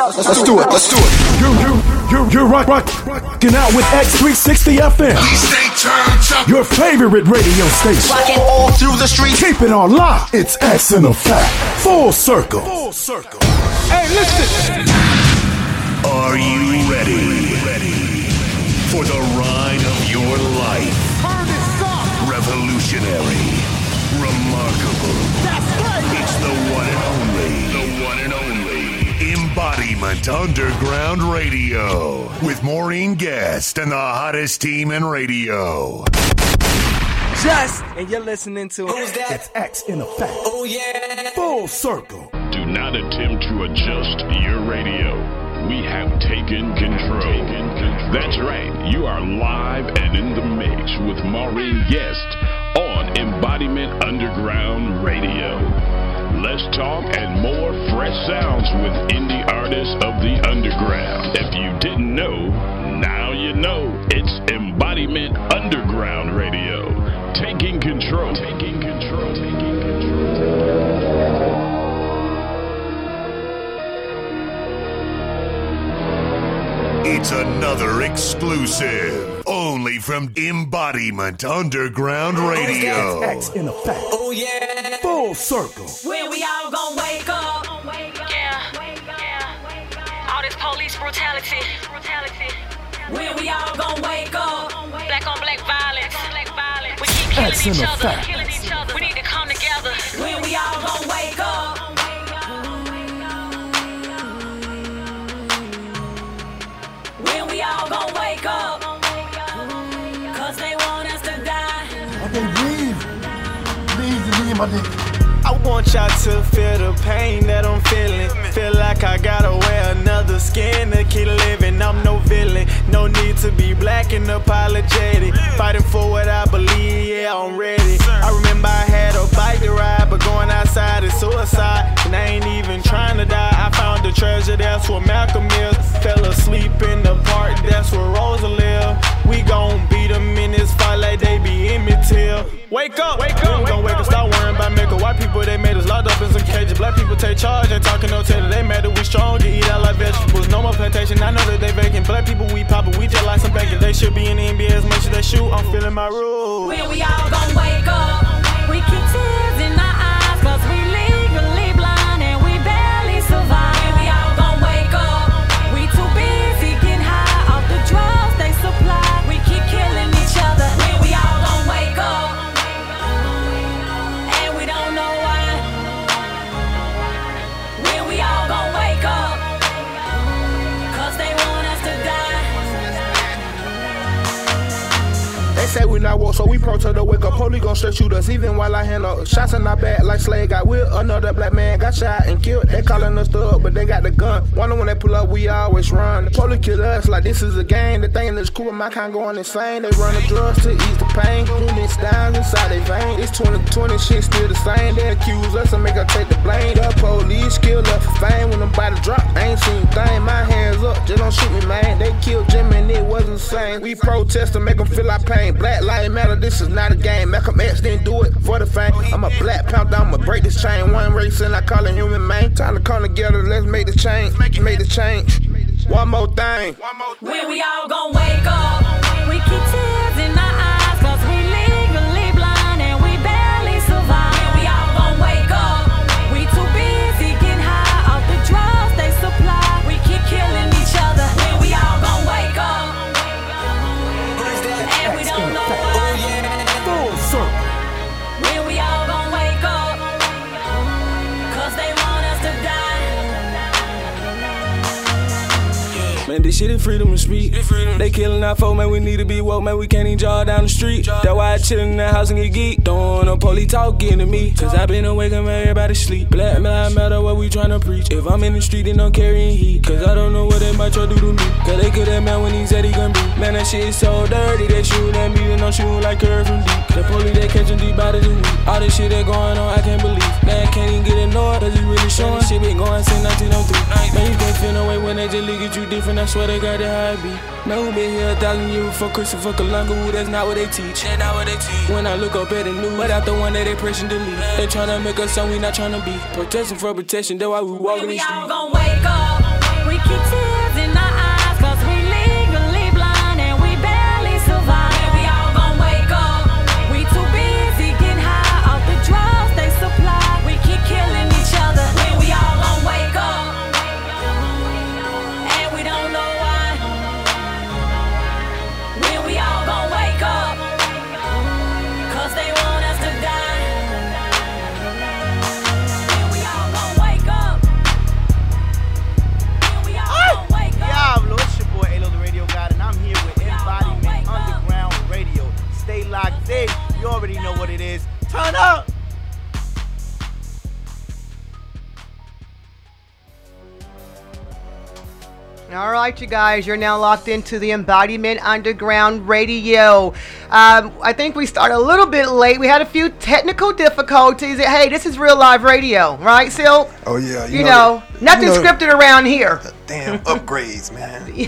Let's do it. Let's do it. You, you, you, you're rock, rock, rocking out with X360 FM. Stay turned up. Your favorite radio station. Rocking all through the streets. Keep it on lock. It's X in effect. Full circle. Full circle. Hey, listen. Are you ready? Ready for the ride of your life? Revolutionary, Embodiment Underground Radio with Maureen Guest and the hottest team in radio. Just, and you're listening to It's X in effect. Oh, yeah. Full circle. Do not attempt to adjust your radio. We have taken control. That's right. You are live and in the mix with Maureen Guest on Embodiment Underground Radio. Less talk and more fresh sounds with indie artists of the underground. If you didn't know, now you know. It's Embodiment Underground Radio. Taking control. Taking control. Taking control. It's another exclusive, only from Embodiment Underground oh, Radio. X in effect. Oh yeah. Full circle. When we all gon' wake up. Yeah, yeah. All this police brutality, brutality. When we all gon' wake up. Black on black violence, black violence. We keep killing That's in each other, effect. killing each other. We need to come together. When we all gon' wake up. When we all gon' wake up. Cause they want us to die. Okay, breathe. Breathe, breathe, my nigga. Want y'all to feel the pain that I'm feeling. Feel like I gotta wear another skin to keep living. I'm no villain, no need to be black and apologetic. Fighting for what I believe, yeah, I'm ready. I remember I had a bike to ride, but going outside is suicide. And I ain't even trying to die. I found the treasure, that's where Malcolm is. Fell asleep in the park, that's where Rosa live. We gon' beat them in this fight like they be in me till. Wake up, wake up, people, they made us locked up in some cages. Black people take charge, ain't talking no tailor. They mad that we strong, to eat out like vegetables. No more plantation, I know that they vacant. Black people, we poppin', we just like some bacon. They should be in the NBA as much as they shoot. I'm feeling my rules. When we all gon' wake up. We keep tears in our eyes. Cause we say we not woke, so we protest to wake up. Police gon' straight shoot us, even while I handle shots in our back like Slade got whipped. Another black man got shot and killed. They calling us thug, but they got the gun. Wonder when they pull up, we always run. The police kill us like this is a game. The thing that's cool, my kind going insane. They run the drugs to ease the pain. Humans down inside their vein. It's 2020, shit still the same. They accuse us and make us take the blame. The police kill us for fame when them body drop. I ain't seen thing. My hands up, just don't shoot me, man. They killed Jimmy and it wasn't the same. We protest to make them feel our pain. Black lives matter, this is not a game. Malcolm X didn't do it for the fame. I'm a black panther, I'ma break this chain. One race and I call it human, man. Time to come together, let's make the change. Make the change. One more thing. When we all gon' wake up, shit is freedom of speech. They killing our folk, man. We need to be woke, man. We can't even jog down the street. That's why I chill in the house and get geek. Don't want no police talking to me. Cause I been awake and man, everybody sleep. Black lives matter what we tryna preach. If I'm in the street, then I'm carrying heat. Cause I don't know what they might try to do to me. Cause they kill that man when he said he gon' be. Man, that shit is so dirty. They shooting at me, then I'm shooting like curve from deep. The police, they catching deep bodies of weed. All this shit that going on, I can't believe. Man, can't even get annoyed. Cause it's really showing. Shit been going since 1903. Man, you can't feel no way when they just look at you different. I swear they got it how it be. Man, we been here a thousand years before Christopher Columbus. That's not what they teach. That's not what they teach. When I look up at the news, but out the one that they pressing delete. They tryna make us something we not tryna be. Protesting for protection, that's why we walking When the we all gon' wake up, All right, you guys, you're now locked into the Embodiment Underground Radio. Um, I think we start a little bit late. We had a few technical difficulties. Hey, this is real live radio, right, Sil? Oh, yeah. You, you know, know, nothing you know, scripted around here. Damn upgrades, man.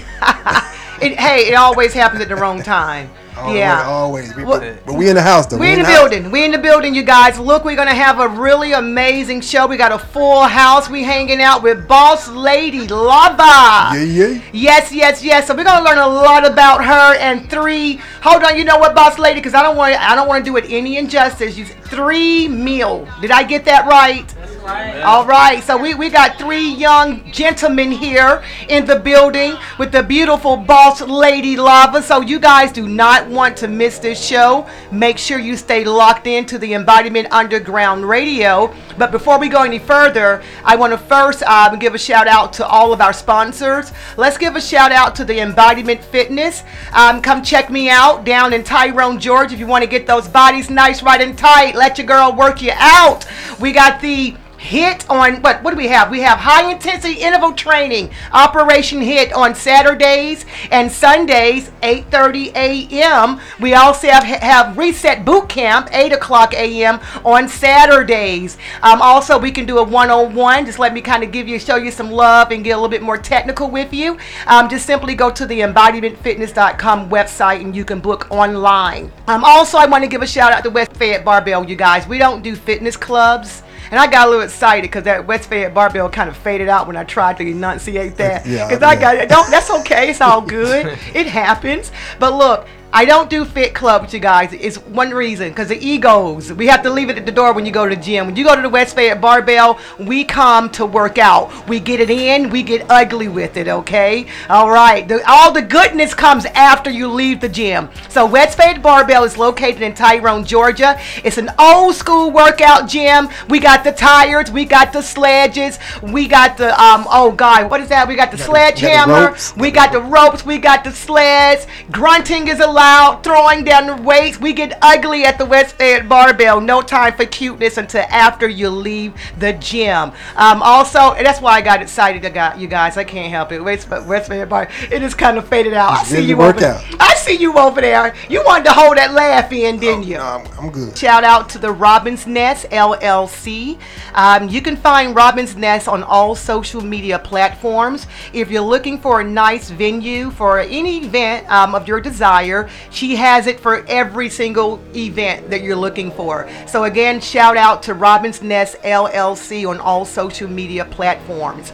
it, hey, it always happens at the wrong time. Yeah. always. We, Well- but, but we in the house though. We in the house. building. We in the building, you guys. Look, we're gonna have a really amazing show. We got a full house. We hanging out with Boss Lady Lava. Yeah, yeah. Yes, yes, yes. So we're gonna learn a lot about her and three. Hold on, you know what, Boss Lady? Because I don't want I don't want to do it any injustice. You three meal. Did I get that right? All right, so we, we got three young gentlemen here in the building with the beautiful boss lady lava. So you guys do not want to miss this show. Make sure you stay locked into the Embodiment Underground Radio. But before we go any further, I want to first um, give a shout out to all of our sponsors. Let's give a shout out to the Embodiment Fitness. Um, come check me out down in Tyrone, Georgia. If you want to get those bodies nice, right, and tight, let your girl work you out. We got the hit on what what do we have? We have high intensity interval training operation hit on saturdays and sundays 8.30 a.m we also have, have reset boot camp 8 o'clock a.m on saturdays. Um, also we can do a one-on-one. Just let me kind of give you show you some love and get a little bit more technical with you. Um, just simply go to the embodimentfitness.com website and you can book online. Um, also i want to give a shout out to west fayette barbell you guys. We don't do fitness clubs and I got a little excited because that West Fayette barbell kind of faded out when I tried to enunciate that. Yeah, Because I yeah. got it. Don't. That's okay. It's all good. it happens. But look. I don't do fit clubs, you guys. It's one reason because the egos. We have to leave it at the door when you go to the gym. When you go to the West Fayette Barbell, we come to work out. We get it in. We get ugly with it. Okay. All right. The, all the goodness comes after you leave the gym. So West Fayette Barbell is located in Tyrone, Georgia. It's an old school workout gym. We got the tires. We got the sledges. We got the um. Oh God, what is that? We got the sledgehammer. We got the ropes. We got the sleds. Grunting is allowed. Throwing down the weights. We get ugly at the West Fayette Barbell. No time for cuteness until after you leave the gym. Um, also, and that's why I got excited. I got you guys. I can't help it. West, West Fayette Bar. It is kind of faded out. I see you over there. I see you over there. You wanted to hold that laugh in, didn't you? No, I'm, I'm good. Shout out to the Robin's Nest LLC. Um, you can find Robin's Nest on all social media platforms. If you're looking for a nice venue for any event um, of your desire, she has it for every single event that you're looking for. So, again, shout out to Robin's Nest LLC on all social media platforms.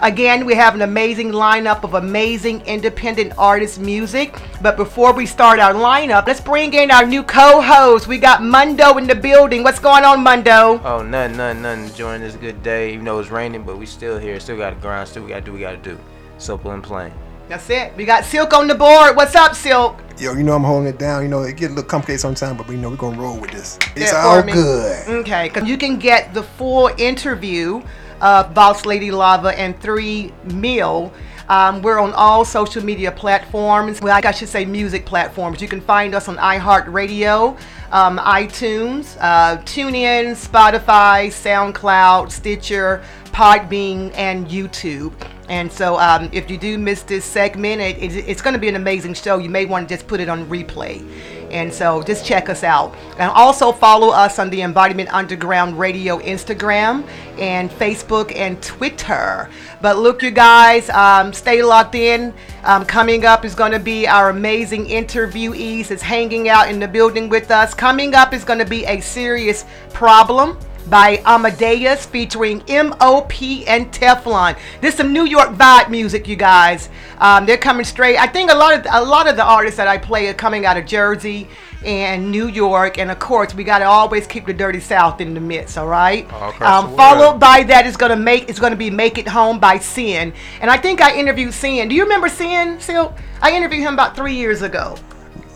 Again, we have an amazing lineup of amazing independent artist music. But before we start our lineup, let's bring in our new co-host. We got Mundo in the building. What's going on, Mundo? Oh, nothing, nothing, nothing. Enjoying this good day, even though it's raining, but we still here. Still got to grind. Still got to do what we got to do. Simple and plain. That's it. We got Silk on the board. What's up, Silk? Yo, you know I'm holding it down. You know it get a little complicated sometimes, but we know we're gonna roll with this. It's Yeah, all good. Okay, 'cause you can get the full interview of Boss Lady Lava and Three Meal. Um, we're on all social media platforms. Well, I should say music platforms. You can find us on iHeartRadio, um, iTunes, uh, TuneIn, Spotify, SoundCloud, Stitcher, Podbean, and YouTube. And so, um, if you do miss this segment, it, it, it's going to be an amazing show. You may want to just put it on replay. And so, just check us out. And also follow us on the Embodiment Underground Radio Instagram and Facebook and Twitter. But look, you guys, um, stay locked in. Um, coming up is going to be our amazing interviewees is hanging out in the building with us. Coming up is going to be a serious problem by Amadeus featuring MOP and Teflon. This is some New York vibe music, you guys. Um, they're coming straight. I think a lot of a lot of the artists that I play are coming out of Jersey and New York, and of course we got to always keep the dirty South in the midst. All right. All Um, followed by that is gonna make it's gonna be "Make It Home" by Sin, and I think I interviewed Sin. Do you remember Sin? Sil? I interviewed him about three years ago.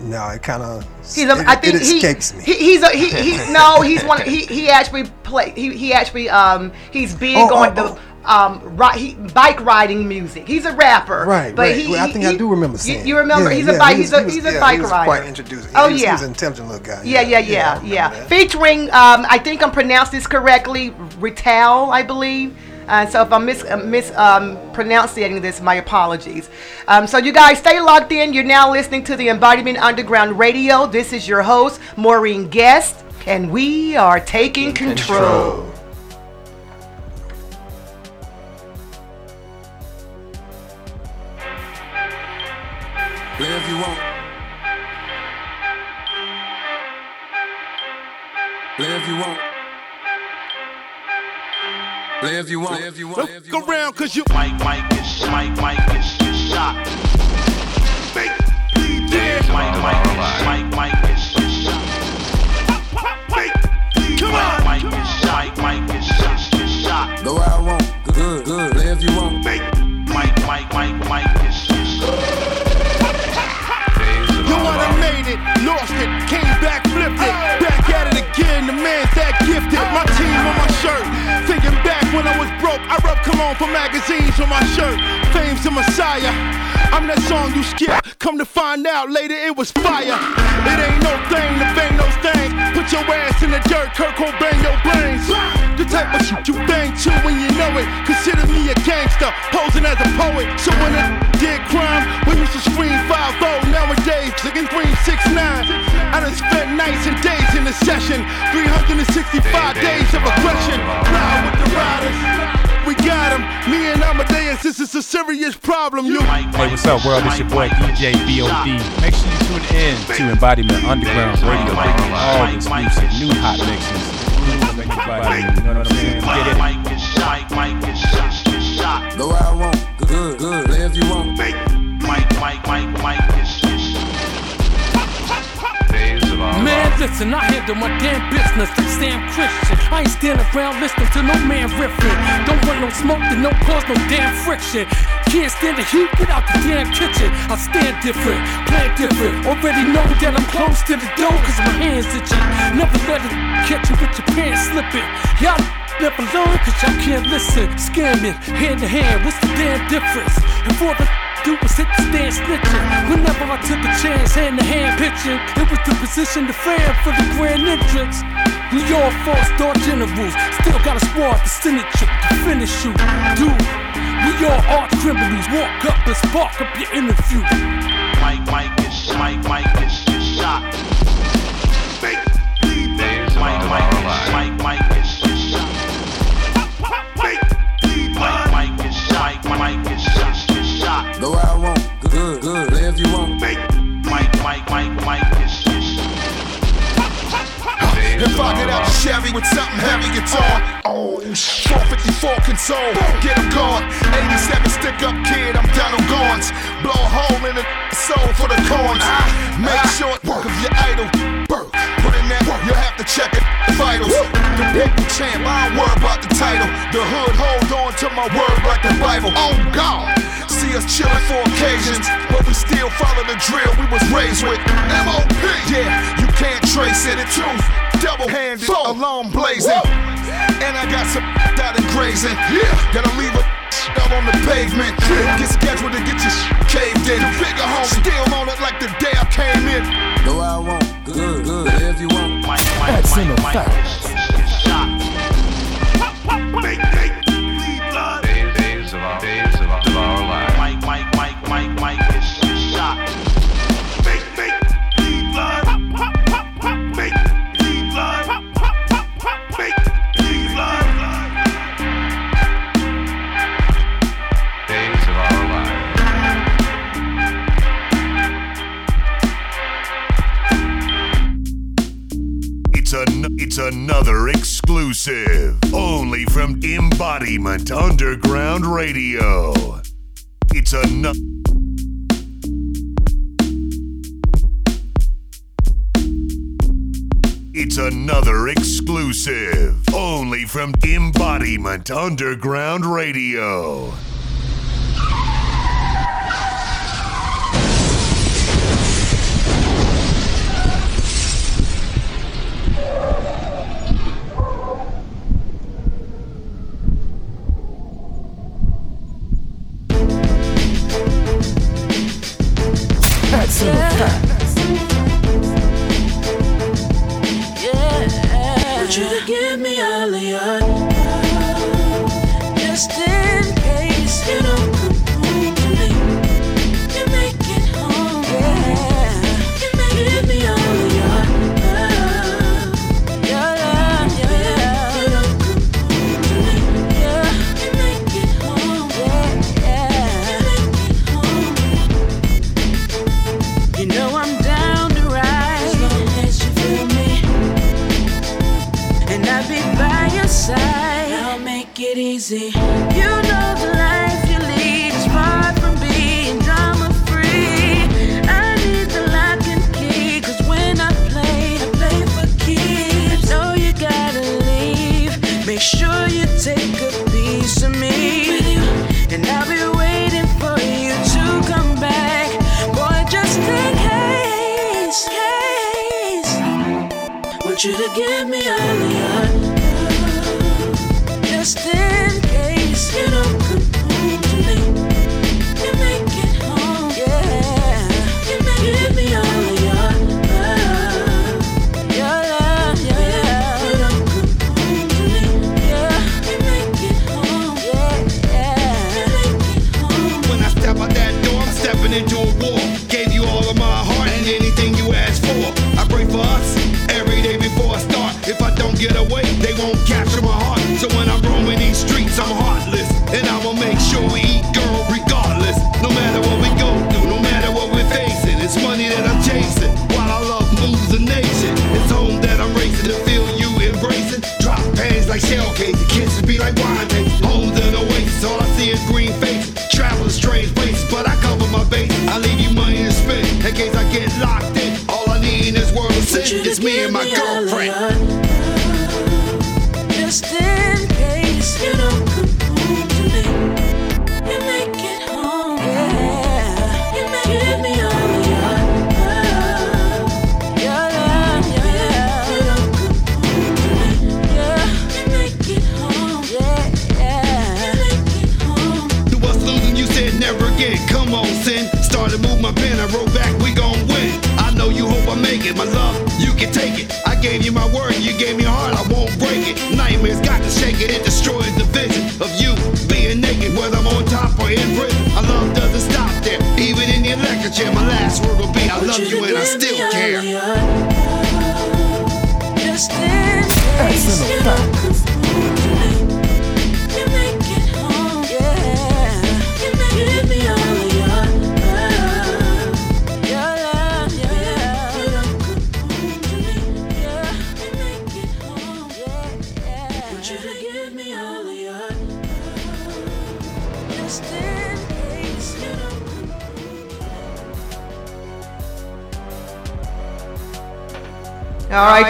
No, it kind of He's a, it, I think he, escapes me. he he's a he, he no he's one he he actually play he, he actually um he's big Oh, on oh, the um ri- he, bike riding music. He's a rapper, Right, But right. he, Well, I think I do remember You, seeing. you remember Yeah, he's yeah, a bike he he's a was- he's a yeah, bike he was rider. quite introducing. Oh was, yeah, he was an intelligent little guy. yeah, yeah, yeah, yeah. Featuring, um, I think I'm pronounced this correctly, Rital, I believe. Uh, so if I'm mis, uh, mis um, pronouncing this, my apologies. Um, so you guys stay locked in. You're now listening to the Embodiment Underground Radio. This is your host, Maureen Guest, and we are taking control. Live you want. Live you want. Live you want. Live you want. Look around, cause you. Mike, Mike, is, Mike, Mike, is shot. Make Mike, Mike, is, Mike, Mike, I rub cologne for magazines on my shirt. Fame's a messiah. I'm that song you skip. Come to find out later it was fire. It ain't no thing to bang those things. Put your ass in the dirt, Kirk bang your brains. The type of shit you bang to when you know it. Consider me a gangster, posing as a poet. So when I did crime, we used to scream 5 Nowadays, looking 369. I done spent nights and days in the session. 365 days of aggression. Ride with the riders. We got 'em. Me and Amadeus, this is a serious problem. You. Hey, what's up, world? It's your boy DJ BOD. Make sure you tune in to Embodiment Underground Radio, bringing all exclusive new hot mixes. Exclusive, everybody, you know what I'm saying? Get it. Mike, is shot. Mike, is shot. is shot. Go where I want. Good, good. Live you want. Mike, Mike, Mike, Mike, Man, listen, I handle my damn business like Sam Christian. I ain't standing around listening to no man riffing. Don't want no smoke that no cause no damn friction. Can't stand the heat, get out the damn kitchen. I stand different, plan different. Already know that I'm close to the door cause my hands itchy. Never let it catch you with your pants slipping. Y'all never learn cause y'all can't listen. Scamming, hand to hand, what's the damn difference? And for the do was hit the stand snitching. Whenever I took a chance, hand to hand pitching, it was to position the fan for the grand entrance. We all false star generals, still got a squad to send it you, to finish you. Dude, we all art criminals, walk up and spark up your interview. Mike, Mike, Mike, Mike, with something heavy, on. Oh, 454 console, get him gone. 87 stick up kid, I'm down on guns. Blow a hole in the soul for the corns. Make short work of your idol. Put in that work, you have to check it. Vitals, the people champ, I don't worry about the title. The hood hold on to my word like the Bible. Oh God. See us chillin' for occasions, but we still follow the drill we was raised with. MOP, yeah, you can't trace it. It's truth, double handed, alarm blazing. And I got some out and grazing. Yeah, gotta leave a out on the pavement. Get scheduled to get your caved in. The bigger home, still on it like the day I came in. Go where I want. Good, good. Live you want. That's in effect. Days of it's another exclusive only from Embodiment Underground Radio. It's a It's another exclusive only from Embodiment Underground Radio. That's in effect. Yeah. Want you give me all of your.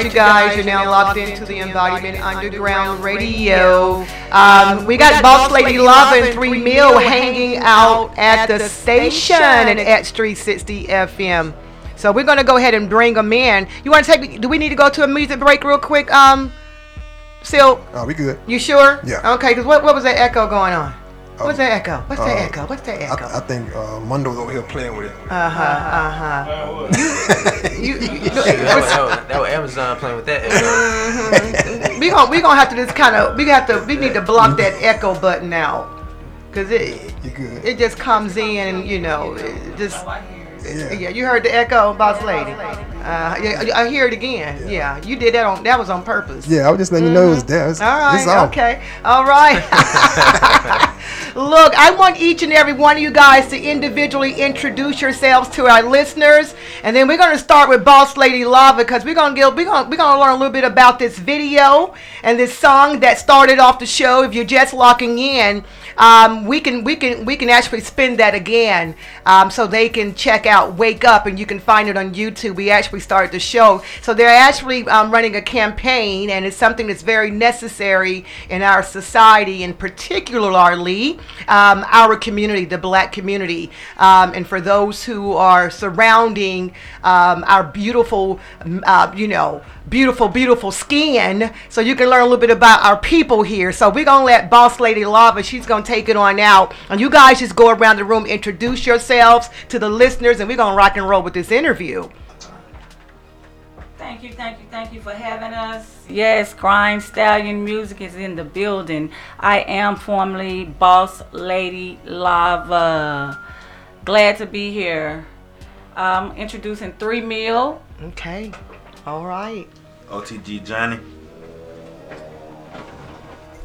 You guys, you're now locked into the Embodiment Underground Radio. Um, we got Boss Lady Love and Three Mill hanging out at the station and at X360 FM. So we're gonna go ahead and bring them in. You want to take? Do we need to go to a music break real quick? Um, Silk. Oh, we good. You sure? Yeah. Okay, because what, what was that echo going on? What's Oh, that echo? What's that uh, echo? What's that echo? I, I think uh, Mondo's over here playing with it. Uh huh. Uh huh. You, you, you, that, was, that, was, that was Amazon playing with that. Mhm. we gonna we gonna have to just kind of we have to we need to block that echo button out because it it just comes in and you know it just yeah. you heard the echo boss lady uh yeah, I hear it again yeah. you did that on that was on purpose Yeah, I was just letting you know it was there. It's, all right it's okay all right Look, I want each and every one of you guys to individually introduce yourselves to our listeners, and then we're gonna start with Boss Lady Lava because we're gonna get we're gonna we're gonna learn a little bit about this video and this song that started off the show. If you're just locking in, um, we can we can we can actually spin that again, um, so they can check out "Wake Up" and you can find it on YouTube. We actually started the show, so they're actually um, running a campaign, and it's something that's very necessary in our society, and particularly um, our community, the Black community, um, and for those who are surrounding um, our beautiful, uh, you know, beautiful, beautiful skin, so you can learn a little bit about our people here. So we're gonna let Boss Lady Lava, she's gonna take it on out, and you guys just go around the room, introduce yourselves to the listeners, and we're gonna rock and roll with this interview. Thank you, thank you, thank you for having us. Yes, Grind Stallion Music is in the building. I am formerly Boss Lady Lava. Glad to be here. Um, introducing Three Meal. Okay, all right. OTG Johnny.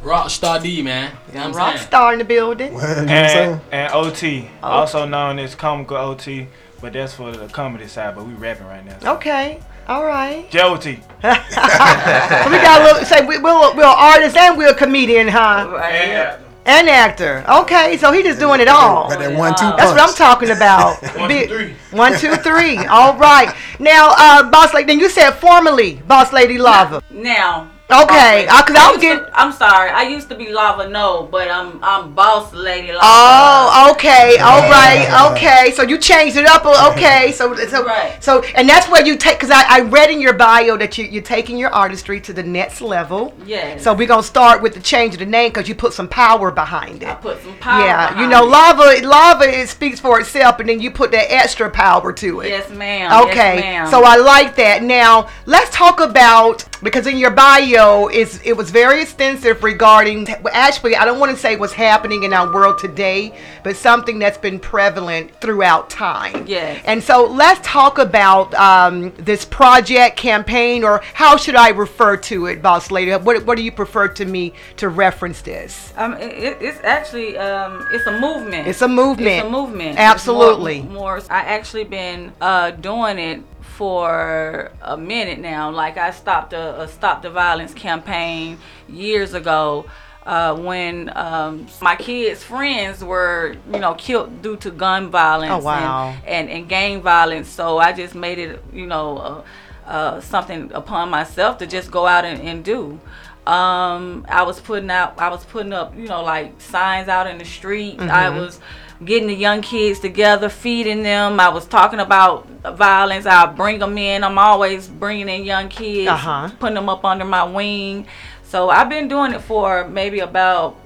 Rockstar D, man. You know what I'm Rock saying? star in the building. and, and OT, Oh. also known as comical OT, but that's for the comedy side. But we rapping right now. Okay, all right. Jody. So we got a little say we, we're, we're artist and we're a comedian, huh? Yeah. And actor. Okay, so he just doing it all. Got that one-two That's what I'm talking about. One, Big- two, three. One, two, three. All right. Now, uh, boss lady. Then you said formerly, boss lady lava. Now, Okay, because uh, 'cause Lady. I was used to- I'm sorry. I used to be Lava No, but I'm I'm Boss Lady Lava. Oh, okay, all right, okay. So you changed it up. Okay, so so so, and that's where you take. Cause I, I read in your bio that you you're taking your artistry to the next level. Yes. So we're gonna start with the change of the name because you put some power behind it. I put some power Yeah, you behind know, it. lava lava it speaks for itself, and then you put that extra power to it. Yes, ma'am. Okay, Yes, ma'am. so I like that. Now let's talk about because in your bio is it was very extensive regarding. Actually, I don't want to say what's happening in our world today, but something that's been prevalent throughout time. Yes. And so let's talk about um, this project campaign, or how should I refer to it, boss lady? What What do you prefer to me to reference this? Um, it- it's actually um, it's a movement. It's a movement. It's a movement. Absolutely. More, more I actually been uh, doing it for a minute now. Like I stopped a, a stop the violence campaign years ago. Uh, when um, my kids' friends were, you know, killed due to gun violence Oh, wow. and, and, and gang violence, so I just made it, you know, uh, uh, something upon myself to just go out and, and do. Um, I was putting out, I was putting up, you know, like signs out in the street. I Mhm. was getting the young kids together, feeding them. I was talking about violence. I'll bring them in. I'm always bringing in young kids, Uh-huh. putting them up under my wing. So I've been doing it for maybe about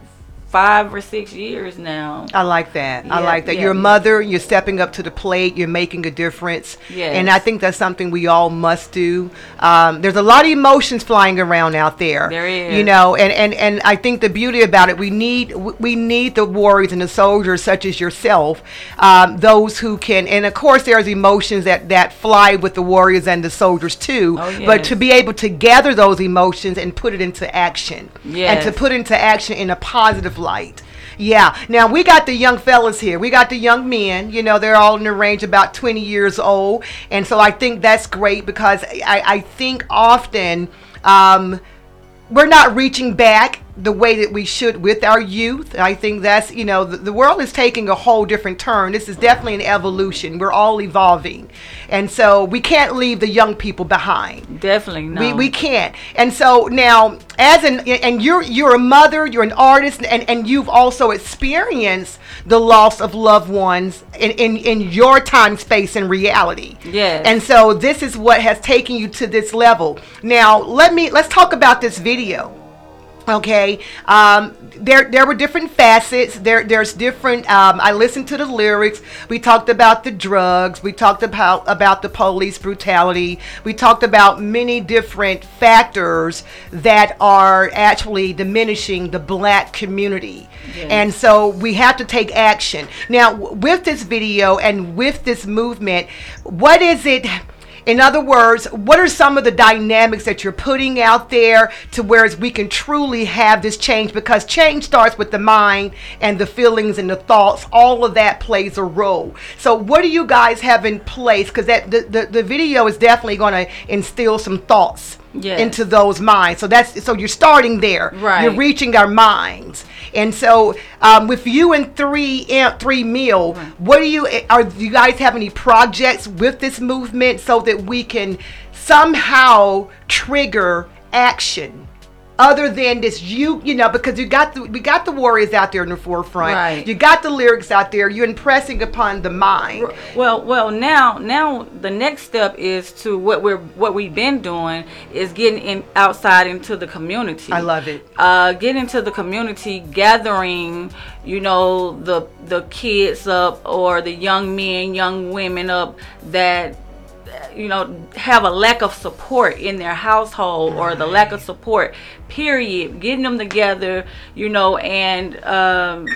five or six years now. I like that. I like that. yeah, You're a mother. You're stepping up to the plate. You're making a difference. Yes. And I think that's something we all must do. Um, there's a lot of emotions flying around out there. There is. You know, and, and, and I think the beauty about it, we need we need the warriors and the soldiers such as yourself, um, those who can. And of course, there's emotions that that fly with the warriors and the soldiers too. Oh, But to be able to gather those emotions and put it into action, and to put into action in a positive light. Yeah. Now we got the young fellas here. We got the young men. You know, they're all in the range about 20 years old, and so I think that's great because I, I think often um, we're not reaching back the way that we should with our youth. I think that's you know the, the world is taking a whole different turn. This is definitely an evolution. We're all evolving, and so we can't leave the young people behind. Definitely no. We, we can't. And so now, as an and you're you're a mother, you're an artist, and, and you've also experienced the loss of loved ones in, in, in your time, space, and reality. Yes. And so this is what has taken you to this level. Now, let me let's talk about this video. Okay, um, there there were different facets. There there's different. Um, I listened to the lyrics. We talked about the drugs. We talked about about the police brutality. We talked about many different factors that are actually diminishing the black community. Yes. And so we have to take action. Now, with this video and with this movement, what is it? In other words, what are some of the dynamics that you're putting out there to whereas we can truly have this change? Because change starts with the mind and the feelings and the thoughts. All of that plays a role. So, what do you guys have in place? Because that the, the, the video is definitely going to instill some thoughts Yes. into those minds. So that's so you're starting there. Right. You're reaching our minds. And so, um, with you and three Amp three meal, what do you are? Do you guys have any projects with this movement so that we can somehow trigger action? Other than this, you you know, because you got the we got the warriors out there in the forefront. Right. You got the lyrics out there. You're impressing upon the mind. Well, well, now, now the next step is to what we're what we've been doing is getting in outside into the community. I love it. Uh, get into the community, gathering, you know, the the kids up or the young men, young women up that you know have a lack of support in their household or the lack of support period getting them together you know and um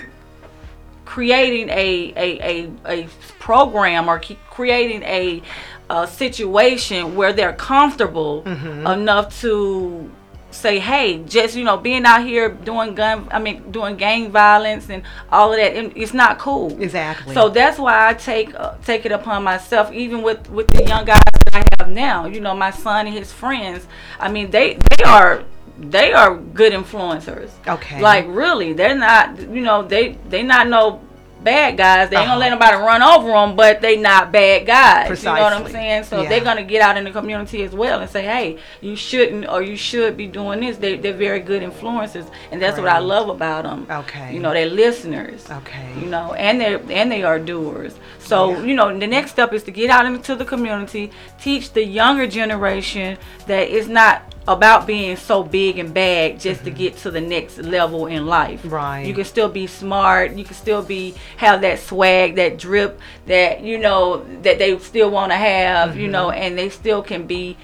creating a a, a, a program or creating a, a situation where they're comfortable Mhm. enough to say hey just you know being out here doing gun i mean doing gang violence and all of that, it's not cool Exactly. so that's why i take uh, take it upon myself even with with the young guys that i have now you know my son and his friends i mean they they are they are good influencers Okay. like really they're not you know they they not no bad guys. They ain't Uh-huh. gonna let nobody run over them, but they not bad guys. You know what I'm saying? So Yeah. they're gonna get out in the community as well and say, hey, you shouldn't or you should be doing this. They they're very good influences, and that's what I love about them. Okay. You know, they're listeners. Okay. You know, and they and they are doers. So Yeah. you know, the next step is to get out into the community, teach the younger generation that it's not about being so big and bad just to get to the next level in life. Mm-hmm. Right. You can still be smart. You can still be have that swag, that drip, that you know that they still want to have. You Mhm. know, and they still can be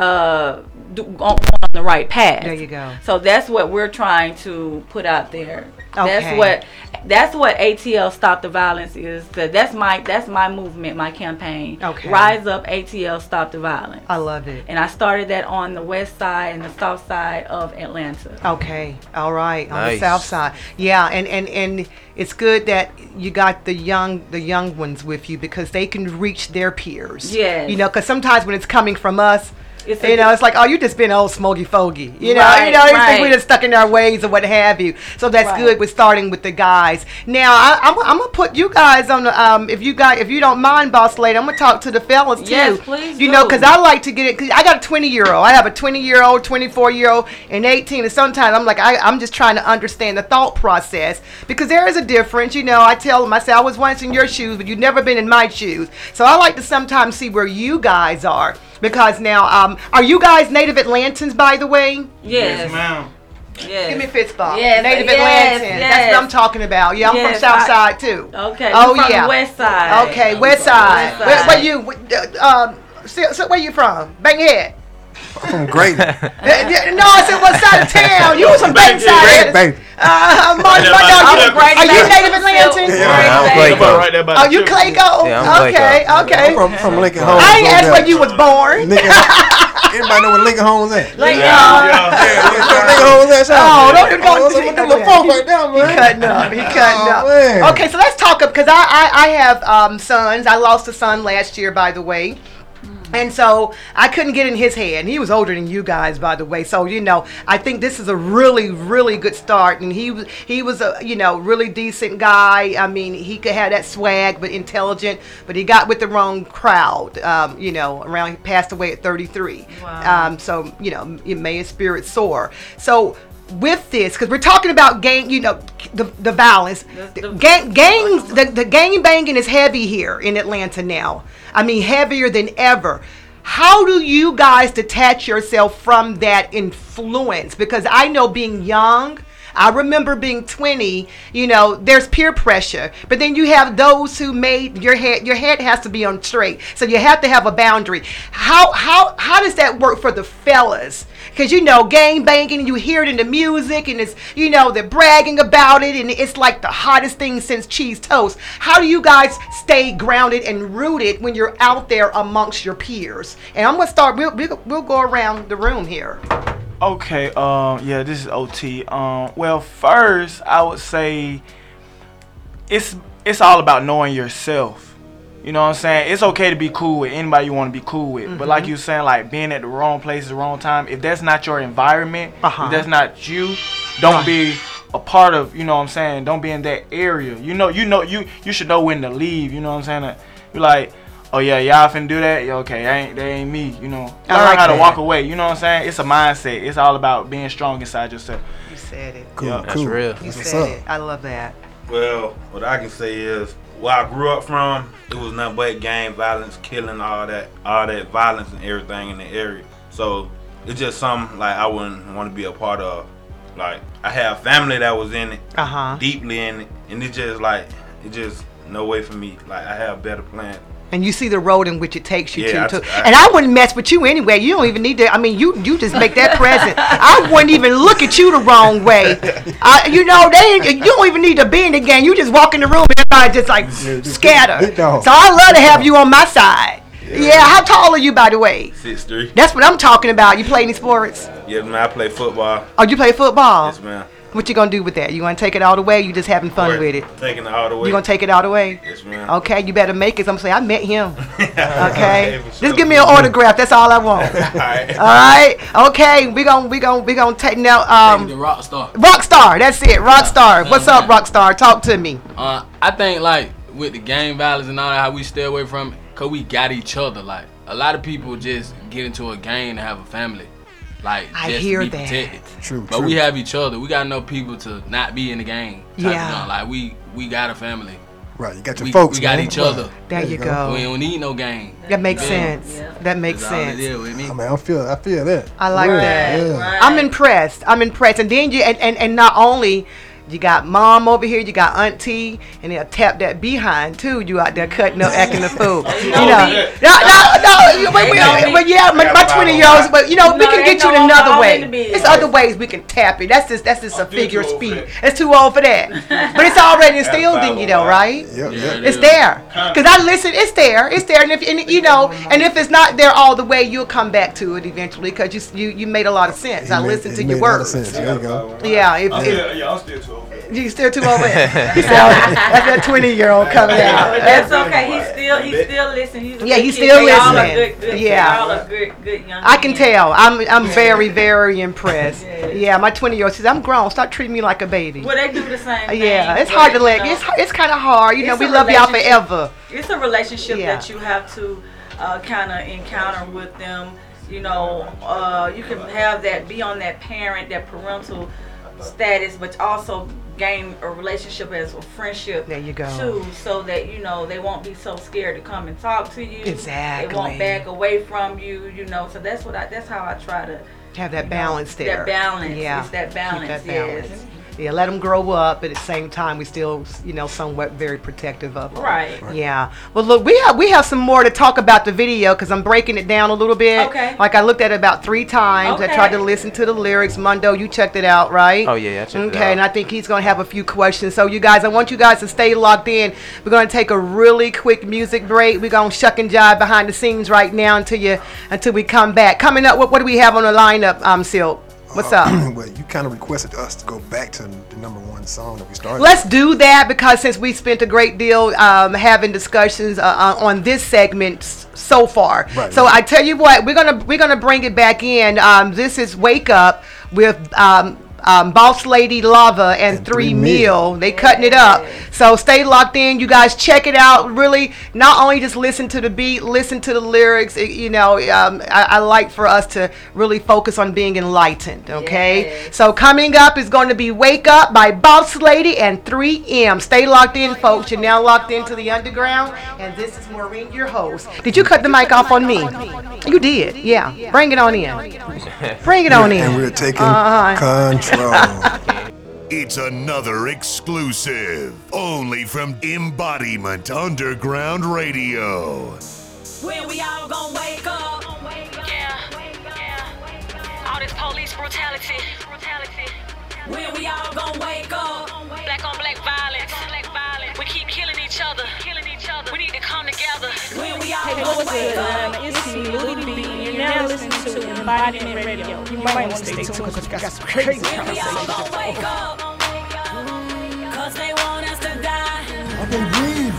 uh do, on, on the right path. There you go. So that's what we're trying to put out there. Okay. That's what that's what ATL Stop the Violence is. That's my that's my movement, my campaign. Okay. Rise up ATL Stop the Violence. I love it. And I started that on the west side and the south side of Atlanta. Okay, all right, on the south side. Yeah, and and and it's good that you got the young the young ones with you because they can reach their peers. Yes. You know, because sometimes when it's coming from us. It's you a- know, it's like, oh, you just been old smoky fogey. You know, you Right, know, you think right. we're just stuck in our ways or what have you. So that's Right. good with starting with the guys. Now, I, I'm, I'm gonna put you guys on the, um, if you guys, if you don't mind, boss lady, I'm gonna talk to the fellas too. Yes, please You know, because I like to get it. Cause I got a 20 year old. I have a 20 year old, 24 year old, and 18. And sometimes I'm like, I, I'm just trying to understand the thought process because there is a difference. You know, I tell them, I say, I was once in your shoes, but you've never been in my shoes. So I like to sometimes see where you guys are because now, um, are you guys native Atlantans, by the way? Yes. ma'am. Yes. Give me a fist bump. Yes, Native yes, Atlantans. That's what I'm talking about. Yeah, I'm Yes, from South I- Side too. Okay, Oh we from yeah. west side. Okay, I'm West Side. west Where, side. where you? Uh, um, so, so where you from? Bankhead. From Great. Yeah, no, I said what side of town? You was from Great, Bankside. baby. Uh, my, my I'm dog, Clayco. are you native Atlantan? Yeah, I'm Clayco. Right there by Oh, the you. Clayco? Yeah, I'm okay, Clayco. okay. I'm from, from Lincoln Homes. I ain't asked where you was born. Everybody know where Lincoln Homes at? Like, Yeah, uh, yeah. Yeah, Lincoln Homes at. Oh, don't even go so into the little folk right there, He man. cutting up. He cutting Oh, up. Okay, so let's talk up because I, I I have um sons. I lost a son last year, by the way. And so I couldn't get in his head. And he was older than you guys, by the way. So you know, I think this is a really, really good start. And he was he was a you know really decent guy. I mean, he could have that swag, but intelligent. But he got with the wrong crowd. Um, you know, around he passed away at 33. Wow. Um, so you know, it may his spirit soar. So with this, because we're talking about gang, you know, the the violence, The- the- gang gangs, the, the gang banging is heavy here in Atlanta now. I mean, heavier than ever. How do you guys detach yourself from that influence? Because I know being young. I remember being 20, you know, there's peer pressure, but then you have those who made your head your head has to be on straight. So you have to have a boundary. How how how does that work for the fellas? Cuz you know, gang banging, you hear it in the music and it's you know, they're bragging about it and it's like the hottest thing since cheese toast. How do you guys stay grounded and rooted when you're out there amongst your peers? And I'm going to start we'll, we'll we'll go around the room here. Okay, um, yeah, this is OT. Um, well, first I would say it's it's all about knowing yourself. You know what I'm saying? It's okay to be cool with anybody you want to be cool with, but like Mhm. you saying, like being at the wrong place at the wrong time. If that's not your environment, Uh-huh. if that's not you, don't Right. be a part of. You know what I'm saying? Don't be in that area. You know, you know, you you should know when to leave. You know what I'm saying? You're like. Oh yeah, y'all finna do that? Yeah, okay, that ain't that ain't me. You know, I learn like how to that. walk away. You know what I'm saying? It's a mindset. It's all about being strong inside yourself. You said it. Cool, Yeah. That's real. You That's what's said up. it. I love that. Well, what I can say is where I grew up from, it was nothing but gang violence, killing, all that, all that violence and everything in the area. So it's just something like I wouldn't want to be a part of. Like I have family that was in it, Uh-huh. deeply in it, and it's just like it just no way for me. Like I have a better plans. And you see the road in which it takes you Yeah, to. I- to I- and I wouldn't mess with you anyway. You don't even need to. I mean, you you just make that present. I wouldn't even look at you the wrong way. I, you know, they you don't even need to be in the game. You just walk in the room and everybody just like scatter. big. So I love to have you on my side. Yeah. How tall are you, by the way? Six three. That's what I'm talking about. You play any sports? Yeah, man. I play football. Oh, you play football? Yes, man. What you gonna do with that? You gonna take it all the way? You just having fun with it? Taking it all the way. You gonna take it all the way? Yes, ma'am. Okay, you better make it. I'm gonna say I met him. Okay, Okay, just give me an autograph. That's all I want. Alright. All right. Okay, we gonna we gonna we gonna take now. Um, the rock star. rock star. That's it. Rock star. What's up, rock star? Talk to me. Uh, I think like with the gang violence and all that, how we stay away from it, cause we got each other. Like a lot of people just get into a gang to have a family, like I just hear to be that. protected. True, But true. we have each other. We got enough people to not be in the gang. type of Yeah. Like we we got a family. Right, you got your we, folks, We got man. each other. There you go. We don't need no gang. That makes Yeah. sense. That makes That's sense. is with me. I mean, I feel, I feel that. I like Yeah, that. yeah. I'm impressed. I'm impressed. And then you and, and, and not only you got mom over here, you got auntie, and they'll tap that behind too. You out there cutting up, acting a fool. you know, no, no, no. you- But, we- but yeah, my, my 20 year olds. But you know, we can get you in another way. in the business. There's other ways we can tap it. That's just that's just a figure of speech. It's too old for that. But it's already instilled in you though, right? Yep, yep. It's there. Cause I listen. It's there. It's there. And if and, you know, and if it's not there all the way, you'll come back to it eventually. Cause you you, you made a lot of sense. I listened to your made a lot of words. sense. There you go. Yeah. If, I'm if, still, yeah, I'm still too old. You still too old. He said, That's that twenty year old coming out. That's okay. He's still he still listen. He's Yeah, he's still They all are listening. good, good, Yeah. All are good, good young. I can men. tell. I'm I'm very very impressed. Yeah, my twenty year old says I'm grown. Stop treating me like a baby. Well, they do the same. Thing, Yeah, it's hard to let. know, It's it's kind of hard. You know, we love y'all forever. It's a relationship Yeah. that you have to uh, kind of encounter with them. You know, uh, you can have that, be on that parent, that parental status, but also gain a relationship as a friendship. There you go. Too, so that you know they won't be so scared to come and talk to you. Exactly. They won't back away from you. You know, so that's what I. That's how I try to Have that you know, balance there. That balance. Yeah. It's that balance. that yes. Balance. Yeah, let them grow up, but at the same time, we still, you know, somewhat very protective of them. Right. Right. Yeah. Well, look, we have we have some more to talk about the video because I'm breaking it down a little bit. Okay. Like I looked at it about three times. Okay. I tried to listen to the lyrics. Mundo, you checked it out, right? Oh, yeah, I checked it Okay, and I think he's gonna have a few questions. So you guys, I want you guys to stay locked in. We're gonna take a really quick music break. We're gonna shuck and jive behind the scenes right now until you until we come back. Coming up, what, what do we have on the lineup? Um, Silk. What's up? well, you kind of requested us to go back to the number one song that we started. Let's do that because since we spent a great deal um, having discussions uh, uh, on this segment s- so far, Right, so right. I tell you what, we're gonna we're gonna bring it back in. Um, this is Wake Up with um, um, Boss Lady Lava and, Three, Three Meal. They cutting it up. So stay locked in, you guys. Check it out. Really, not only just listen to the beat, listen to the lyrics. It- you know, um, I, I like for us to really focus on being enlightened. Okay. So coming up is going to be Wake Up by Boss Lady and 3M. Stay locked in, folks. You're now locked into the underground, and this is Maureen, your host. Did you cut the mic off on me? You did. Yeah. Bring it on in. Bring it on in. And we're taking Uh-huh. Control. It's another exclusive, only from Embodiment Underground Radio. When we all gon' wake up. Yeah, yeah. All this police brutality. brutality. When we all gon' wake up. Black on black violence. Black violence. We keep killing each other. Killing each other. We need to come together. When we all Hey, gon' what's wake good? up. Um, it's me, Lily B, and you're now listening to Embodiment Radio. You might want to stay tuned because we got some crazy When we all gon' wake conversations. up. Cause they want us to die. Okay, breathe.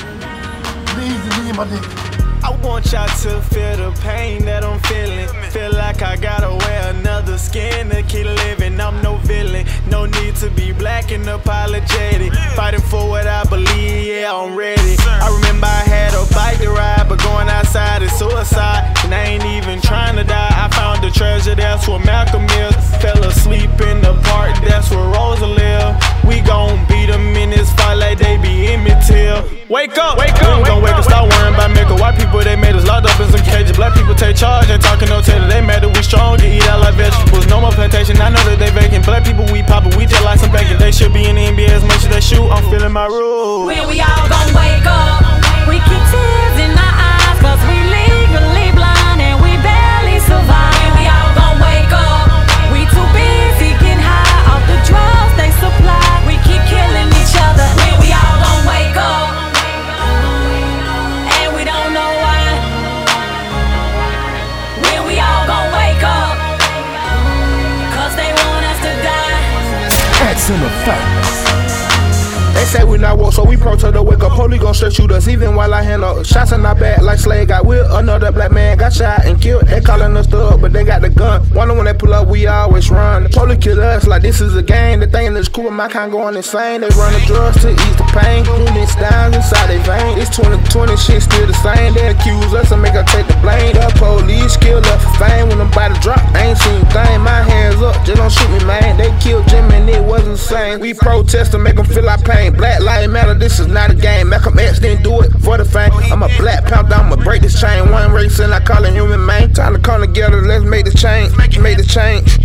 Breathe and leave my dick. I want y'all to feel the pain that I'm feeling. Feel like I gotta wear another skin to keep living. I'm no villain, no need to be black and apologetic. Fighting for what I believe, yeah, I'm ready. I remember I had a bike to ride, but going outside is suicide. And I ain't even trying to die. I found the treasure, that's where Malcolm is. Fell asleep in the park, that's where Rosa live. We gon' beat them in this like they be Emmett Till. Wake up, wake up, we gon' wake up, stop worrying about making white people. They made us locked up in some cages. Black people take charge, ain't talking no tailor. They mad that we strong, can eat out like vegetables. No more plantation, I know that they vacant. Black people, we poppin', we just like some bacon. They should be in the NBA as much as they shoot. I'm feeling my rules. When we all gon' wake up. We keep tears in our eyes cause we even while I handle shots in our back like Slade got whipped. Another black shot and killed. They calling us thug, but they got the gun. Wonder when they pull up, we always run. The police kill us like this is a game. The thing that's cool, my kind going insane. They run the drugs to ease the pain. Units down inside their vein. It's 2020, shit still the same. They accuse us and make us take the blame. The police kill us for fame. When the body drop, I ain't seen thing. My hands up, just don't shoot me, man. They killed Jim and it wasn't. We protest to make them feel our pain. Black lives matter, this is not a game. Malcolm X didn't do it for the fame. I'm a black panther, I'ma break this chain. One race and I call it human man. Time to come together, let's make the change. Make the change.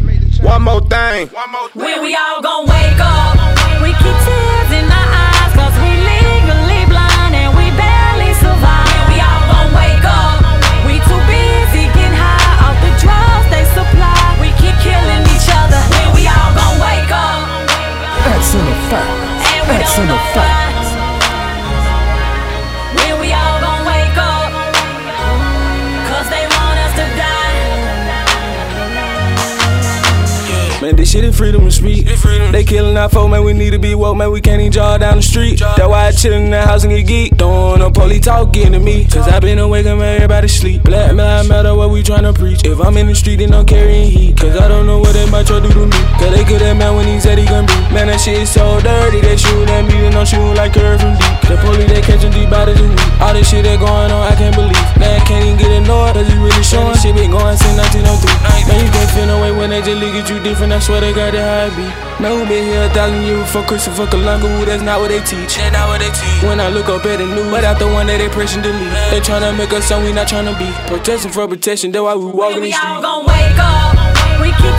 One more thing. When we all gon' wake up, we keep tears in our eyes, cause we legally blind and we barely survive. When we all gon' wake up, we too busy getting high off the drugs they supply. We keep killing each other. When we all gon' wake up, That's in effect. That's in effect. when this shit is freedom of speech. They killing our folk, man. We need to be woke, man. We can't even jog down the street. That's why I chillin' in the house and get geek. Don't no police talking to me. Cause I been awake and everybody sleep. Black man, matter what we tryna preach. If I'm in the street, then I'm carrying heat. Cause I don't know what they might try to do to me. Cause they killed that man when he said he gon' be. Man, that shit is so dirty. They shootin' at me, then I'm shooting like curve from deep. The police, they catching deep bodies and weak. All this shit that going on, I can't believe. Man, I can't even get annoyed. Cause it's really showing. This shit been going since 1903. Man, you can't feel no way when they just look at you different. I swear they got it how it be. Man, who been here a thousand years before Christopher Columbus? Ooh, that's not what they teach. That's not what they teach. When I look up at the news, but out the one that they pressing delete. They tryna make us something we not tryna be. Protesting for protection, that's why we walking When we all gon' wake up, we keep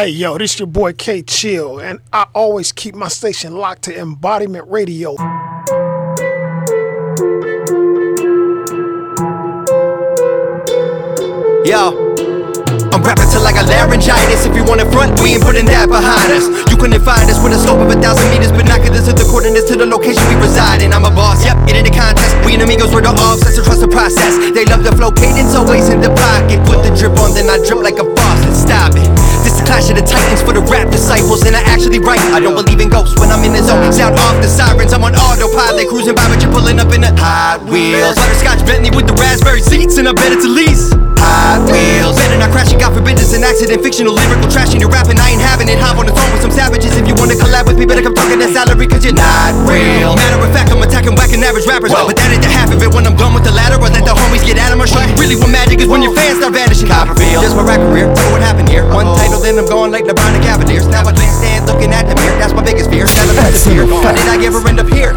Hey yo, this your boy K Chill, and I always keep my station locked to Embodiment Radio. Yo. I'm rapping till I got laryngitis. If you want it front, we ain't putting that behind us. You couldn't find us with a scope of a thousand meters, binoculars to the coordinates to the location we reside in. I'm a boss, yep, it ain't a contest. We and amigos were the offsets to trust the process. They love the flow cadence, always in the pocket. Put the drip on, then I drip like a faucet. Stop it. This is clash of the titans for the rap disciples, and I actually write. I don't believe in ghosts when I'm in the zone. Sound off the sirens, I'm on autopilot, cruising by, but you're pulling up in a Hot Wheels. Butterscotch Bentley with the raspberry seats, and I bet it's a lease. Hot Wheels. Better not crash, God forbid it's an accident. Fictional, lyrical trash, and you're rapping, I ain't having it. Hop on the throne with some savages. If you wanna collab with me, better come talking that salary, cause you're not real. Matter of fact, I'm attacking whacking average rappers. But that ain't the half of it when I'm done with the ladder. Or let the homies get at 'em or show you really what magic is when your fans start vanishing. Copperfield. Just my rap career. Tell what happened here. One title, then I'm going like LeBron and Cavaliers. Now I can't stand looking at the mirror. That's my biggest fear. Had the fear. How did I ever end up here?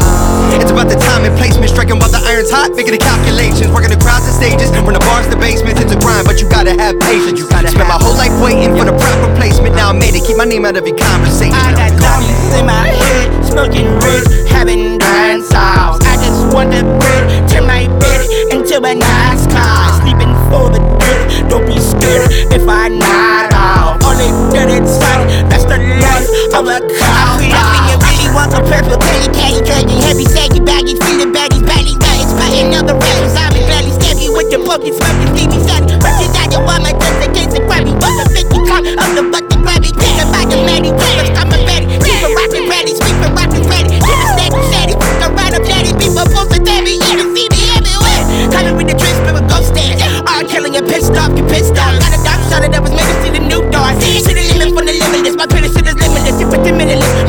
It's about the time and placement. Striking while the iron's hot. Making the calculations. Working the crowds and stages. From the bars to basements, it's a grind. But you gotta have patience. You gotta spend my whole life waiting for the proper placement. Now I made it. Keep my name out of your conversation. I got diamonds in my head, smoking red, having dance sauce. I just want the bread, turn my bed into a nice car. Sleeping for the dead, don't be scared if I nod off. Only dead inside, that's the life of a cop. You want the purple penny candy, cutting heavy, saggy, baggy, feeling baggy, baggy, baggy, spitting other rappers. I'm gladly stab you with your poking, leave me sad. Rushing down your my guns against the Grammy. What's the 50 count of the butt to grab me? Think about the lady, rappers, I'm a ready. Keep it rockin' ready, speak for rockin' ready. Keep it steady, steady. Go right up, daddy. People post a daddy, yeah, to see me everywhere. Coming with the twist, but with ghost stand. R. killing you pissed off, you pissed off. Got a dark shot that was made to see the new door. See the limit from the limitless. My shit is limitless. You put the limitless.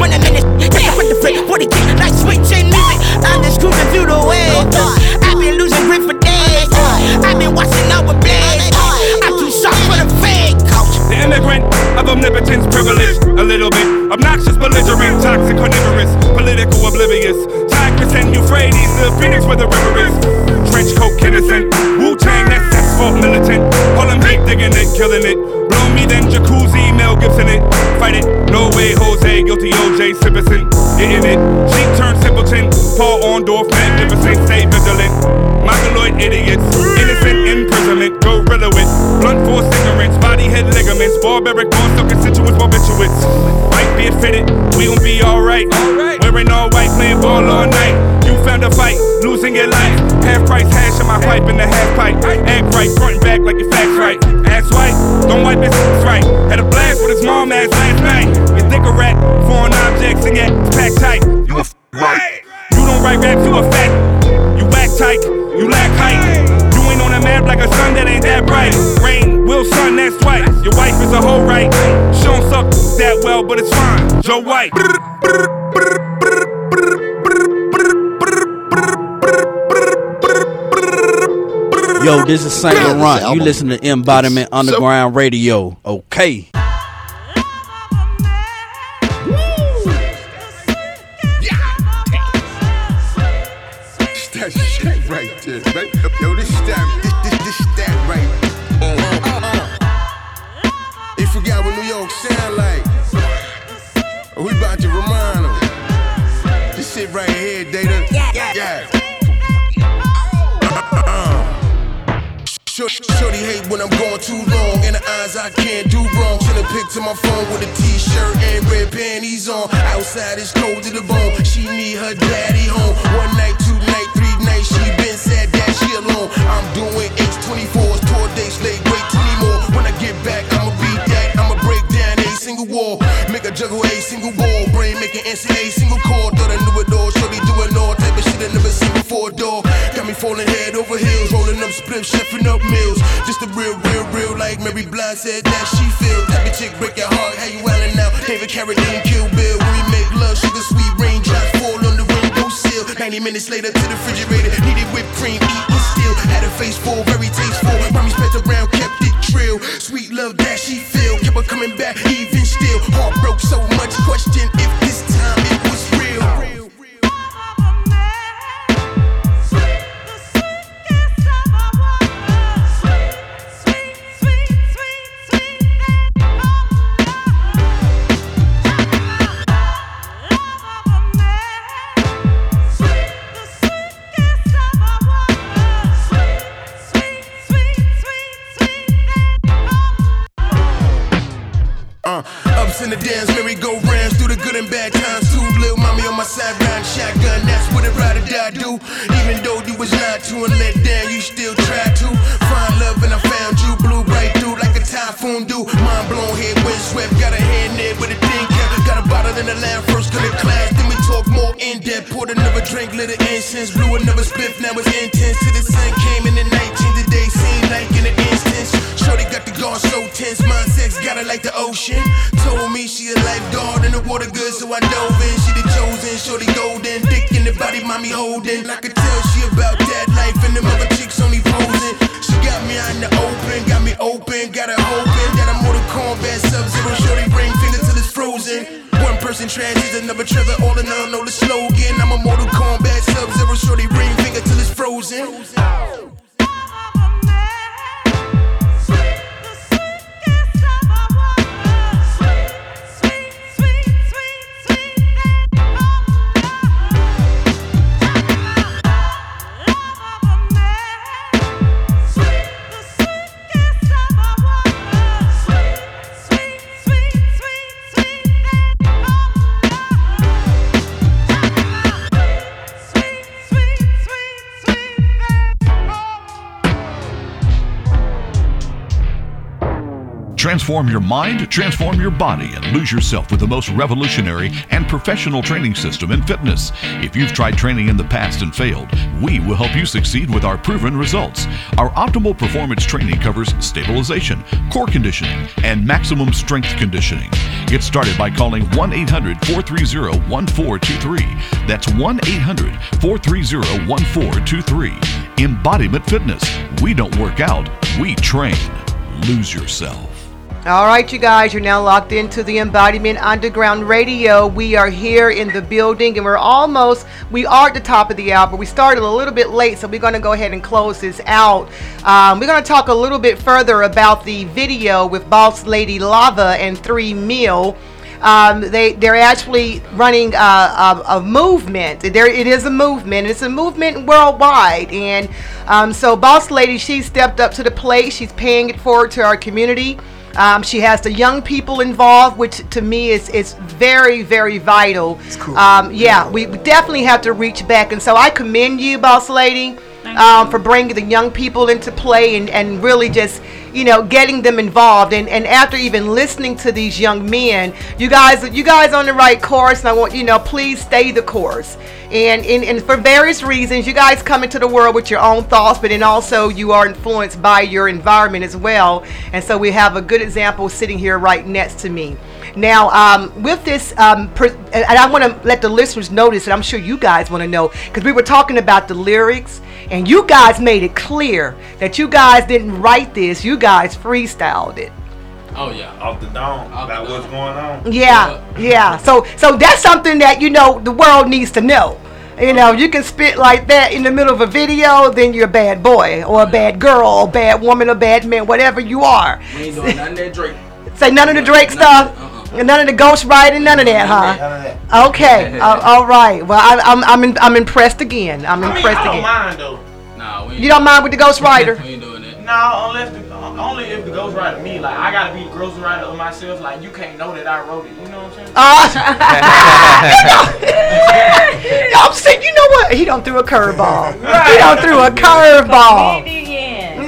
Of omnipotence, privileged, a little bit obnoxious, belligerent, toxic, carnivorous, political, oblivious. Tigris and Euphrates, the phoenix where the river is. Trench coat, innocent. Wu Tang, that's asphalt militant. Harlem hate, digging it, killing it. Blow me then jacuzzi, Mel Gibson it. Fight it, no way, Jose, guilty OJ Simpson. Getting it. Sheep turned simpleton. Paul Orndorff, magnificent, stay vigilant. Mongoloid idiots, gorilla with blunt force ignorance, body head ligaments, barbaric born so constituents, barbiturates. White beard fitted, we gon' be alright. Wearing all white, playing ball all night. You found a fight, losing your life. Half price hash in my pipe in the half pipe. Act right, front and back like your facts right. Ass white, don't wipe his ass right. Had a blast with his mom ass last night. You think a rat, foreign objects and yet pack tight. You a f- right. You don't write raps, you a fat. You whack tight, you lack height. You ain't on a map like a sun that ain't that bright. Rain, will sun, that's white. Your wife is a hoe right. She don't suck that well, but it's fine. Joe White. Yo, this is Saint Laurent. You listen to Embodiment Underground Radio. Okay. That shit right there. Yo, this that, this, that right. Uh, They forgot what New York sound like. We about to remind them. This shit right here, Data. Yeah. yeah. Shorty, shorty hate when I'm going too long. In the eyes, I can't do wrong. Send a pic to my phone with a t-shirt and red panties on. Outside, it's cold to the bone. She need her daddy home. One night, two night, three nights. She been sad she alone. I'm doing H24s, tour dates late. Wait 20 more. When I get back, I'ma beat that. I'ma break down a single wall. Make a juggle a single ball. Brain making answer a single chord. Thought I knew it all. Shorty doing all type of shit I never seen before, dog. Got me falling head over heels. Rolling up spliffs, chefing up meals. Just a real, real, real, like Mary Blige said that she feel. Type of chick break your heart, how you wildin' out? David Carradine, Kill Bill. When we make love, sugar sweet raindrops fall sill. 90 minutes later to the refrigerator, needed whipped cream, eating still. Had a face full, very tasteful. Mommy spent around, kept it trill. Sweet love that she feel, kept her coming back even still. Heart broke so much, question if this time it was real. Downs, merry-go-rounds through the good and bad times too. Little mommy on my side, round shotgun, that's what a ride or die do. Even though you was lied to and let down, you still try to find love, and I found you. Blew right through like a typhoon do. Mind blown, head wind swept, got a hand there with a thing cap. Got a bottle in the lamb, first color class, then we talk more in depth. Poured another drink, lit an incense, blew another spliff, now it's intense. Till the sun came in the 19th, the day seemed like in instance. Shorty got the guard so tense, mind sex got it like the ocean. Told me she a lifeguard in the water good, so I dove in. She the chosen, shorty golden, dick in the body, mommy holding. I could tell she about that life, and the other chicks only posing. She got me out in the open, got me open, got her hoping that I'm Mortal Kombat Sub Zero. Shorty ring finger till it's frozen. One person transit, another Trevor, all in all know the slogan. I'm a Mortal Kombat Sub Zero. Shorty ring finger till it's frozen. Transform your mind, transform your body, and lose yourself with the most revolutionary and professional training system in fitness. If you've tried training in the past and failed, we will help you succeed with our proven results. Our optimal performance training covers stabilization, core conditioning, and maximum strength conditioning. Get started by calling 1 800 430 1423. That's 1 800 430 1423. Embodiment Fitness. We don't work out, we train. Lose yourself. All right, you guys, you're now locked into the Embodiment Underground Radio. We are here in the building and we're almost, we are at the top of the hour, we started a little bit late, so we're going to go ahead and close this out. Um, we're going to talk a little bit further about the video with Boss Lady Lava and Three Meal. Um, they they're actually running a, a, a movement. There it is a movement. It's a movement worldwide, and um, so Boss Lady she stepped up to the plate. She's paying it forward to our community. Um, she has the young people involved, which to me is is very very vital. cool. Um, yeah, we we definitely have to reach back, and so I commend you, boss lady, um, for bringing the young people into play and, and really just you know getting them involved. And, and after even listening to these young men, you guys you guys on the right course, and I want you know please stay the course. And, and, and for various reasons, you guys come into the world with your own thoughts, but then also you are influenced by your environment as well. And so we have a good example sitting here right next to me. Now, um, with this, um, per, and I want to let the listeners notice, and I'm sure you guys want to know, because we were talking about the lyrics, and you guys made it clear that you guys didn't write this, you guys freestyled it. Oh yeah, off the dome about what's going on. Yeah, yeah. So, so that's something that you know the world needs to know. You know, you can spit like that in the middle of a video, then you're a bad boy or a bad girl, or a bad woman, or bad man, whatever you are. We ain't doing none of that Drake. Say none of the Drake stuff, uh-uh. None of the ghost writing, none of that, huh? Okay, uh, all right. Well, I, I'm I'm in, I'm impressed again. I'm I mean, impressed I don't again. mind though. Nah, we You don't mind with the ghost writer? No, unless the, only if the ghost writer me. Like I gotta be the ghost writer of myself. Like you can't know that I wrote it. You know what I'm saying? Uh, I'm saying, you know what? He don't threw a curveball. He don't threw a curveball.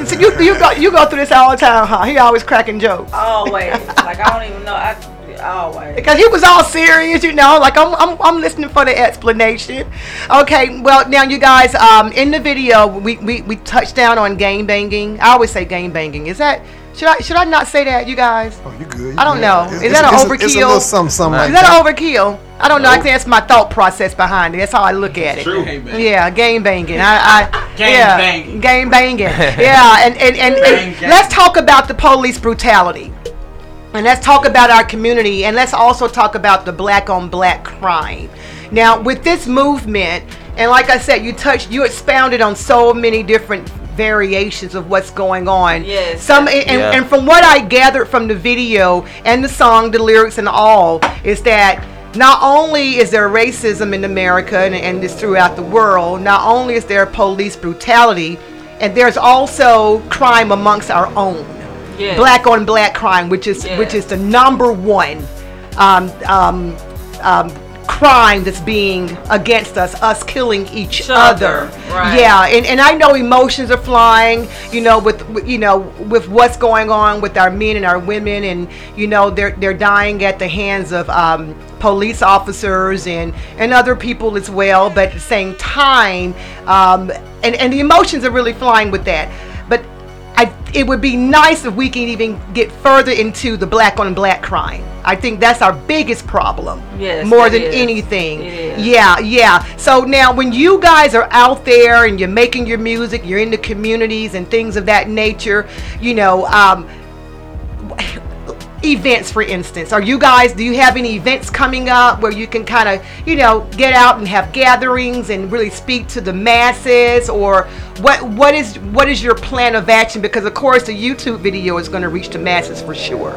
So you you go you go through this all the time, huh? He always cracking jokes. Always. like I don't even know. I always. Because he was all serious, you know, like I'm, I'm, I'm listening for the explanation. Okay, well now you guys, um, in the video we, we, we touched down on game banging. I always say game banging. Is that should I should I not say that, you guys? Oh, you good. I don't know. It's- Is that an it's- overkill? It's a little something, something like Is that, an overkill? I don't know. I think that's my thought process behind it. That's how I look at it. True. Yeah, game banging. I, I Game yeah, banging. Game banging. yeah, and and, and, Gang, and let's talk about the police brutality. And let's talk about our community and let's also talk about the black on black crime. Now, with this movement, and like I said, you touched, you expounded on so many different variations of what's going on. Yes. Some and, and- Yeah. and from what I gathered from the video and the song, the lyrics and all, is that not only is there racism in America and, and this throughout the world, not only is there police brutality, and there's also crime amongst our own Black on black crime, which is which is the number one um, um, um, crime that's being against us, us killing each, Each other, right. Yeah, and, and I know emotions are flying, you know, with with- you know with what's going on with our men and our women, and you know they're they're dying at the hands of um, police officers and and other people as well. But at the same time, um, and and the emotions are really flying with that. It would be nice if we can even get further into the black on black crime. I think that's our biggest problem. Yes, More than is. anything. Yeah, yeah. So now when you guys are out there and you're making your music, you're in the communities and things of that nature, you know, um, events for instance. Are you guys do you have any events coming up where you can kind of you know get out and have gatherings and really speak to the masses? Or what what is what is your plan of action? Because of course the youtube video is going to reach the masses for sure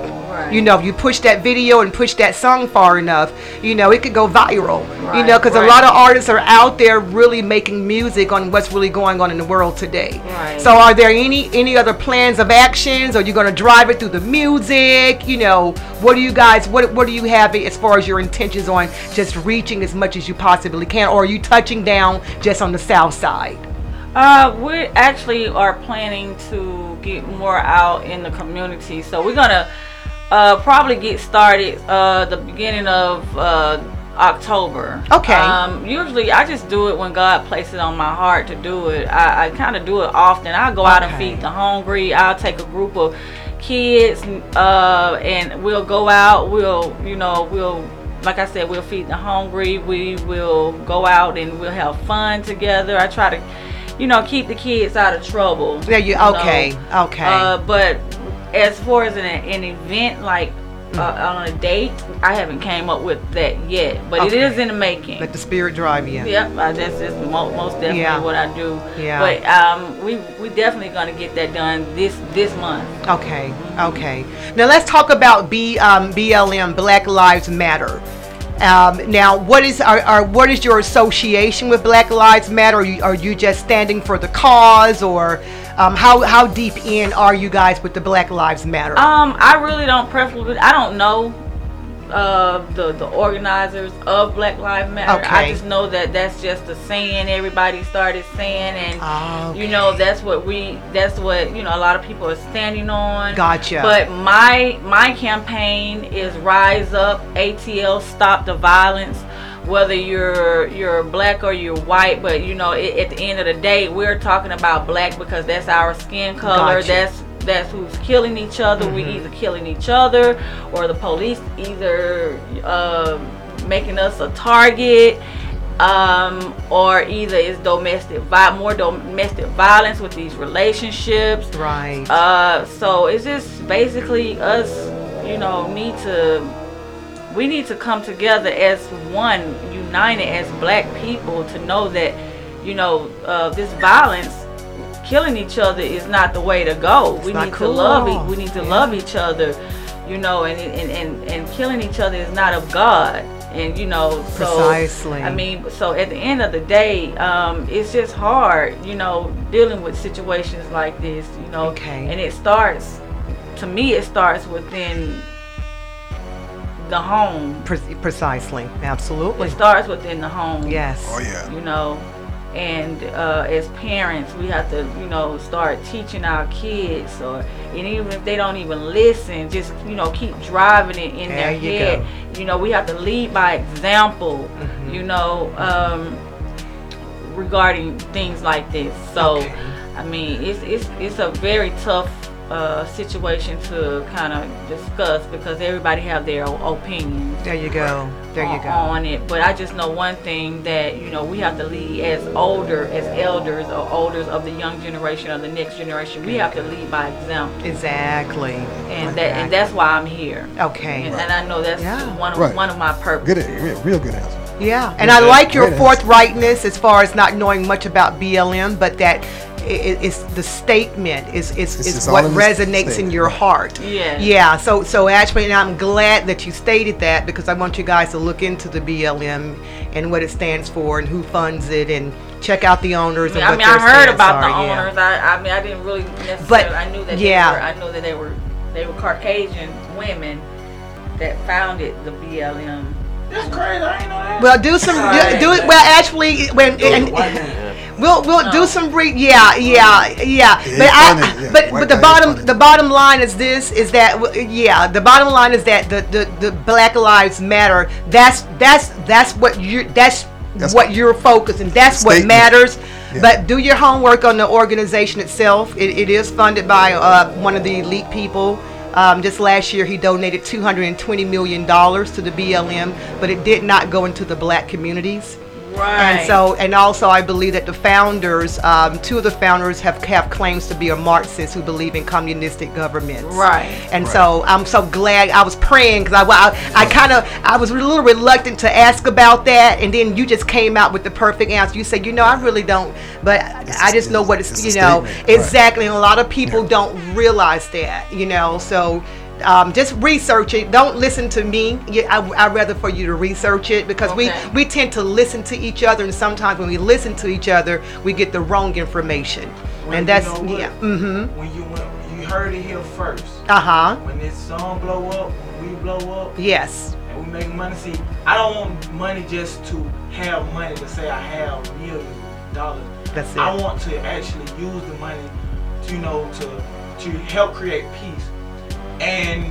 you know if you push that video and push that song far enough you know it could go viral. You know Right, because a lot of artists are out there really making music on what's really going on in the world today. Right. so are there any any other plans of actions? Are you going to drive it through the music? You know what do you guys what what do you have as far as your intentions on just reaching as much as you possibly can? Or are you touching down just on the south side? Uh, we actually are planning to get more out in the community. So we're gonna uh, probably get started uh, the beginning of uh, October. Okay. Um, usually I just do it when God places it on my heart to do it. I, I kind of do it often. I'll go out and feed the hungry. I'll take a group of kids uh, and we'll go out. We'll, you know, we'll like I said, we'll feed the hungry. We will go out and we'll have fun together. I try to, you know, keep the kids out of trouble. Yeah, you- know. okay, okay. Uh, but as far as an, an event like uh, on a date, I haven't came up with that yet. But Okay. it is in the making. let the spirit drive you Yep, I, that's just mo- most definitely Yeah. what I do. Yeah. But um, we we definitely gonna get that done this this month. Okay, okay. Now let's talk about B um, BLM Black Lives Matter. Um, now, what is our, our what is your association with Black Lives Matter? Are you, are you just standing for the cause, or Um, how how deep in are you guys with the Black Lives Matter? Um, I really don't preferably. I don't know uh, the the organizers of Black Lives Matter. I just know that that's just a saying everybody started saying, and Ah, you know that's what we that's what you know a lot of people are standing on. Gotcha. But my my campaign is Rise Up ATL Stop the Violence. Whether you're you're black or you're white, but you know it, at the end of the day, we're talking about black because that's our skin color. Gotcha. That's that's who's killing each other. We either killing each other or the police either uh, making us a target um, or either it's domestic vi- more domestic violence with these relationships. Right. Uh, so it's just basically us, you know, need to we need to come together as one, united as black people to know that, you know, uh, this violence, killing each other is not the way to go. we need cool to love e- we need to Yeah. love each other, you know, and, and, and, and killing each other is not of God. And you know, so Precisely. I mean, so at the end of the day, um, it's just hard, you know, dealing with situations like this, you know. Okay. And it starts, to me, it starts within the home. Pre- precisely. Absolutely. It starts within the home. Yes. Oh, yeah. You know, and uh, as parents, we have to, you know, start teaching our kids, or and even if they don't even listen, just you know, keep driving it in There their you head. go. You know, we have to lead by example. Mm-hmm. You know, um, regarding things like this. So, I mean, it's it's it's a very tough uh, situation to kind of discuss because everybody have their o- opinions. There you go. There you on- go. On it, but I just know one thing that you know we have to lead as older, as elders or elders of the young generation or the next generation. We have to lead by example, Exactly. and that and that's why I'm here. Okay. and, and I know that's one of Right. one of my purposes. Good, real, real good answer. Yeah, and I like your forthrightness as far as not knowing much about BLM, but that i- i- it's the statement is is, It's is what all in the resonates in your heart. Yeah. Yeah. So so actually, and I'm glad that you stated that because I want you guys to look into the BLM and what it stands for and who funds it and check out the owners I mean, and I, mean, their I heard stance about the are, yeah. owners. I, I mean, I didn't really necessarily. But, I knew that yeah. they were. I knew that they were. They were Caucasian women that founded the BLM. That's crazy. I ain't know that. Well, do some do, do it. Well, actually, when and, we'll we'll do some re- yeah yeah yeah. Yeah, But I funny, yeah, but white but the guy is bottom the bottom line is this is that w- yeah the bottom line is that the the, the Black Lives Matter. That's that's that's what you that's. That's what you're focusing. That's what Statement. matters. Yeah. But do your homework on the organization itself. It, it is funded by uh, one of the elite people. Um, just last year, he donated 220 million dollars to the BLM, but it did not go into the black communities. Right. And so, and also, I believe that the founders, um, two of the founders, have have claims to be a Marxist who believe in communistic governments. Right. And so, I'm so glad I was praying because I, I, I kind of, I was a little reluctant to ask about that, and then you just came out with the perfect answer. You said, you know, I really don't, but I just know what it's, it's you know, statement, right. exactly. And a lot of people don't realize that, you know. So. Um, just research it. Don't listen to me. Yeah, I, I'd rather for you to research it because Okay. we we tend to listen to each other, and sometimes when we listen to each other, we get the wrong information, Well, and that's yeah. Mm-hmm. When you went, you heard it here first. Uh huh. When this song blow up, when we blow up, Yes. and we make money. See, I don't want money just to have money to say I have millions of dollars. That's it. I want to actually use the money, to, you know, to to help create peace. And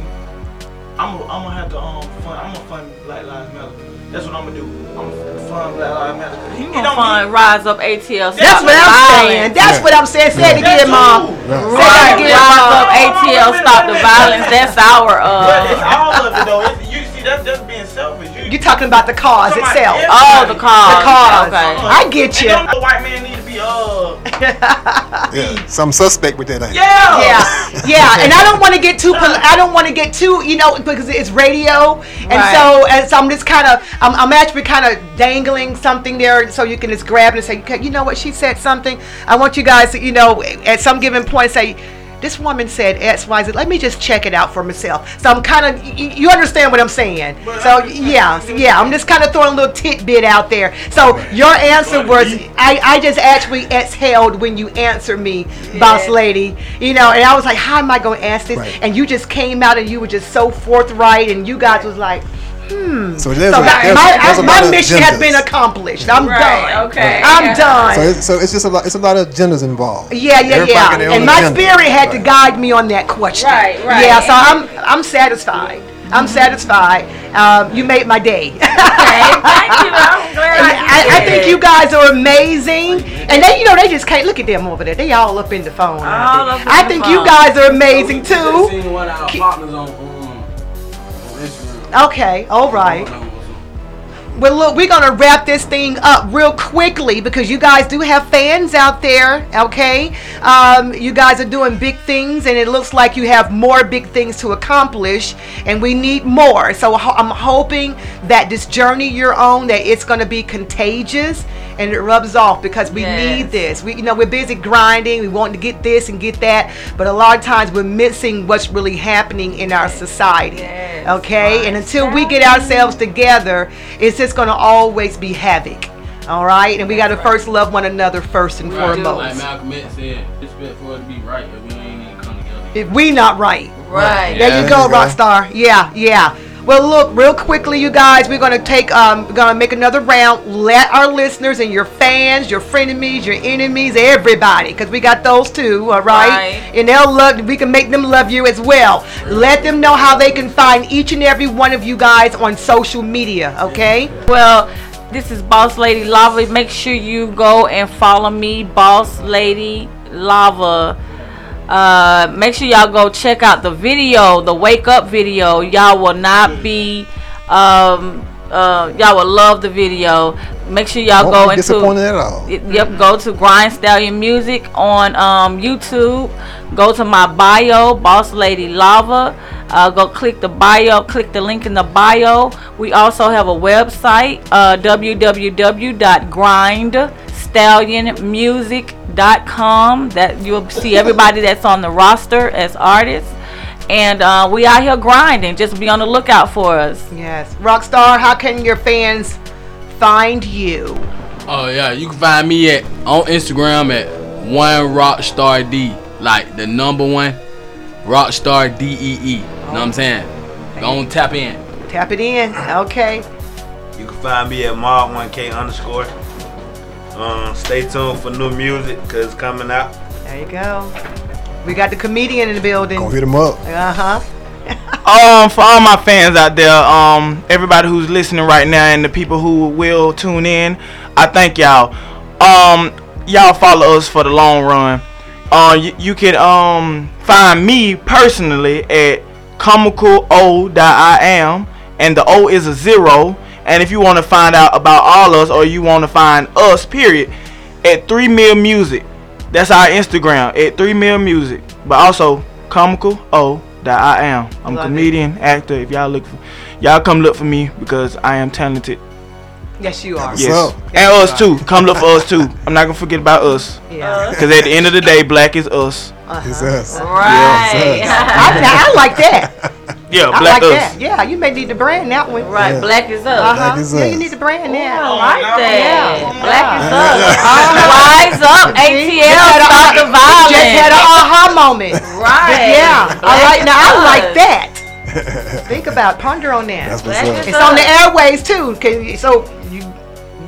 I'm gonna I'm have to um fund. I'm gonna fund Black Lives Matter. That's what I'm gonna do. I'm gonna fund Black Lives Matter. You it gonna don't fund Rise Up ATL? That's Stop what I'm saying. Violence. That's what I'm saying. Say it again, mom. Say it again, Rise. Up ATL, stop the violence. That's our But it's uh. all of it though. It's, you see, that's just being selfish. You, You're talking about the cause itself. everybody. Oh, the cause. The cause. Okay. I get you. And don't no white man need to be. Yeah, some suspect with that. Ain't? Yeah. yeah, yeah, and I don't want to get too. Pol- I don't want to get too, you know, because it's radio, and Right. so and so I'm just kind of, I'm, I'm actually kind of dangling something there, so you can just grab it and say, okay, you know what, she said something. I want you guys to, you know, at some given point, say. This woman said X, Y, Z. Let me just check it out for myself. So I'm kind of, you, you understand what I'm saying? So yeah, so, yeah, I'm just kind of throwing a little tidbit out there. So your answer was, I, I just actually exhaled when you answered me, boss lady. You know, and I was like, how am I going to ask this? And you just came out and you were just so forthright, and you guys was like. Hmm. So there's So a- that- there's- my, there's a my lot of mission has been accomplished. I'm Right, done. okay. I'm done. So it's, so it's just a lot. It's a lot of agendas involved. Yeah, yeah, Everybody yeah. And my agenda. spirit had to guide me on that question. Right, right. Yeah, so I'm I'm satisfied. I'm satisfied. Um, you made my day. Thank you. I'm glad I, I think you guys are amazing, and they, you know, they just can't look at them over there. They all up in the phone. All up in I the think phone. you guys are amazing too. Okay, all right. Oh, Well, look, we're gonna wrap this thing up real quickly because you guys do have fans out there. Okay, um, you guys are doing big things, and it looks like you have more big things to accomplish, and we need more. So I'm hoping that this journey you're on, that it's gonna be contagious and it rubs off because we need this. We, you know, we're busy grinding. We want to get this and get that, but a lot of times we're missing what's really happening in our society. Okay, and until we get ourselves together, it's just going to always be havoc. All right, and we got to first love one another first and Right, Like foremost. Malcolm X said, it's better for it to be right if we ain't even come together. If we not right, Right. There Yeah. you go, There you go. Rockstar. Yeah, yeah. Well, look, real quickly, you guys, we're gonna take, um, we're gonna make another round. Let our listeners and your fans, your frenemies, your enemies, everybody, because we got those too, all right? Right. And they'll love. We can make them love you as well. Let them know how they can find each and every one of you guys on social media. Okay? Well, this is Boss Lady Lava. Make sure you go and follow me, Boss Lady Lava. Uh, make sure y'all go check out the video, the wake up video. Y'all will not be, um, uh, y'all will love the video. Make sure y'all Won't go into. disappointed at all. Y- Yep, go to Grind Stallion Music on um, YouTube. Go to my bio, Boss Lady Lava. Uh, go click the bio, click the link in the bio. We also have a website, uh, www.grindstallionmusic.com. That you'll see everybody that's on the roster as artists. And uh, we out here grinding. Just be on the lookout for us. Yes. Rockstar, how can your fans find you? Oh yeah, you can find me at on Instagram at one rockstar D, like the number one rockstar D E E. You know what I'm saying? Go on tap in. Tap it in. Okay. You can find me at Mod1K underscore. Um, stay tuned for new music because it's coming out. There you go. We got the comedian in the building. Go hit him up. Uh huh. um, for all my fans out there, um, everybody who's listening right now, and the people who will tune in, I thank y'all. Um, y'all follow us for the long run. Uh, you, you can um find me personally at comical o I am, and the O is a zero. And if you want to find out about all us, or you want to find us, period, at three mil music. That's our Instagram at three mil music. But also comical o I am. I'm a Love it. comedian, actor. If y'all look for, y'all come look for me because I am talented. Yes, you are. Yes, and us too. Come look for us too. I'm not gonna forget about us. Yeah. Because at the end of the day, black is us. Uh-huh. It's us. Right. I, I like that. Yeah, I black like us. that. Yeah, you may need to brand that one. Right, Yeah. black is up. Uh-huh. Black is yeah, us. you need to brand that. I like that. Yeah. Black is Yeah. us. Uh-huh. Rise up, ATL, Just had a- stop the violence. Just had an aha moment. Right. Yeah. All Black right. Now I like that. Think about, ponder on that. That's what's up. is It's on the airways too. Can, so you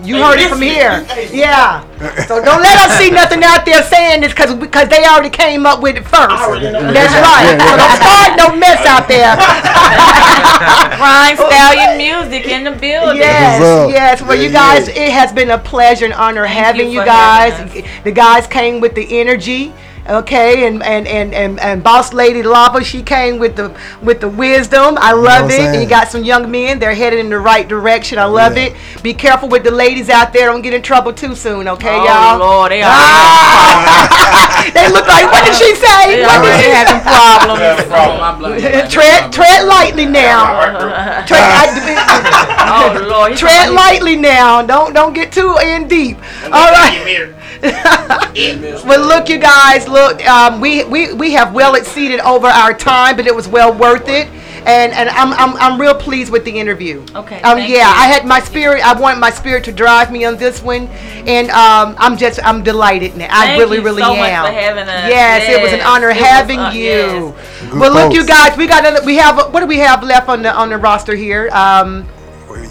you heard it from here. Yeah. So don't let us see nothing out there saying this because because they already came up with it first. That's right. So don't start no mess out there. Grind Stallion Music in the building. Yes, yes. Well, you guys, it has been a pleasure and honor having you you, guys. The guys came with the energy. Okay, and and, and and and boss lady Lava, she came with the with the wisdom. I know love what it. And you got some young men; they're headed in the right direction. I love Yeah. it. Be careful with the ladies out there; don't get in trouble too soon. Okay, Oh, y'all. Lord, they are ah! they look like what did she say? They What did already she having problems. tread tread lightly now. tread, I- Oh, Lord, tread lightly now. Don't don't get too in deep. All right. Well, look, you guys, look, um, we, we, we have well exceeded over our time, but it was well worth it. And, and I'm, I'm, I'm real pleased with the interview. Okay, Um, thank yeah, you. I had my spirit. I wanted my spirit to drive me on this one, and um, I'm just I'm delighted now. I Thank really, you really so much am. for having us. Yes, it was an honor it was, having uh, you. yes. Good Well, look, you guys, we got another, we have what do we have left on the on the roster here? Um,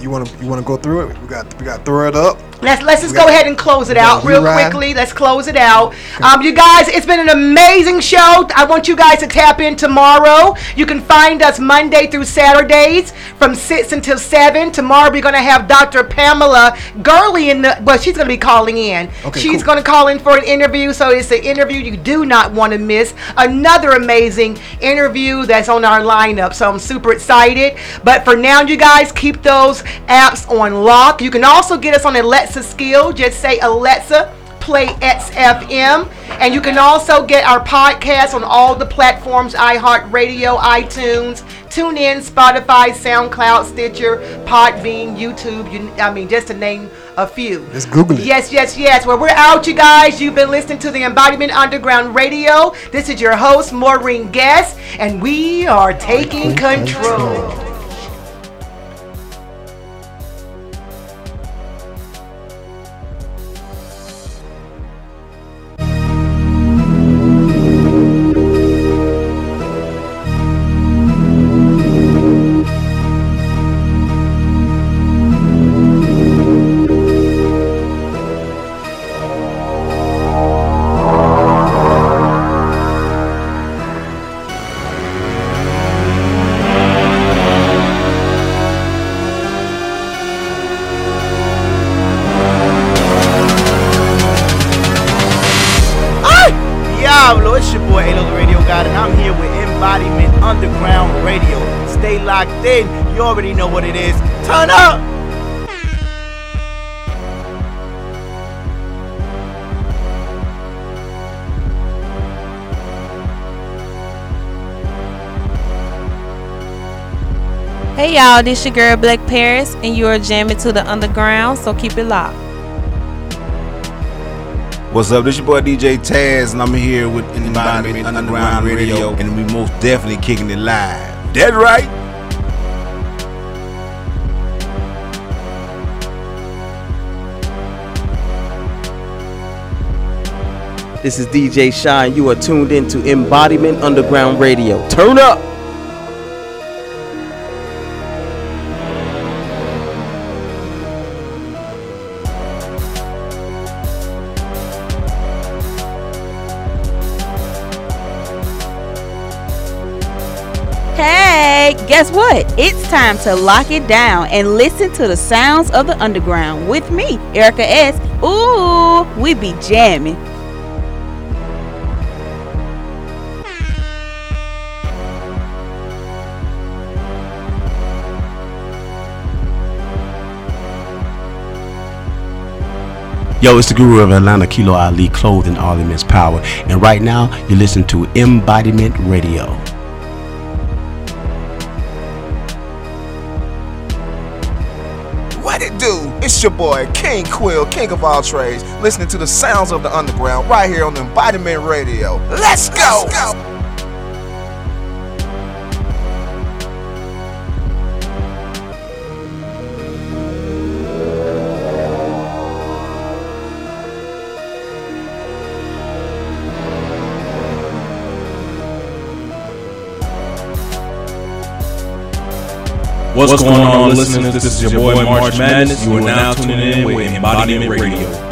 You want to you want to go through it? We got we got throw it up. Let's let's just go ahead and close it out real quickly. Let's close it out. Um, you guys, it's been an amazing show. I want you guys to tap in tomorrow. You can find us Monday through Saturdays from six until seven. Tomorrow we're gonna have Dr. Pamela Gurley in the. Well, she's gonna be calling in. Okay, she's cool. gonna call in for an interview. So it's an interview you do not want to miss. Another amazing interview that's on our lineup. So I'm super excited. But for now, you guys keep those apps on lock. You can also get us on Alexa skill. Just say Alexa. Play XFM, and you can also get our podcast on all the platforms: iHeartRadio, iTunes, TuneIn, Spotify, SoundCloud, Stitcher, Podbean, YouTube. You, I mean, just to name a few. Just Google it. Yes, yes, yes. Well, we're out, you guys. You've been listening to the Embodiment Underground Radio. This is your host, Maureen Guest, and we are taking control. Y'all, this your girl Black Paris, and you are jamming to the underground, so keep it locked. What's up? This your boy DJ Taz, and I'm here with Embodiment Underground Radio, and we most definitely kicking it live. That right? This is DJ Shine. You are tuned in to Embodiment Underground Radio. Turn up! Guess what? It's time to lock it down and listen to the sounds of the underground with me, Erica S. Ooh, we be jamming. Yo, it's the guru of Atlanta, Kilo Ali, clothed in all immense power. And right now, you listen to Embodiment Radio. It's your boy, King Quill, King of all trades, listening to the sounds of the underground right here on Embodiment Radio. Let's go! What's, going, on, listeners? This is your boy March Madness. You are now tuning in with Embodiment Radio.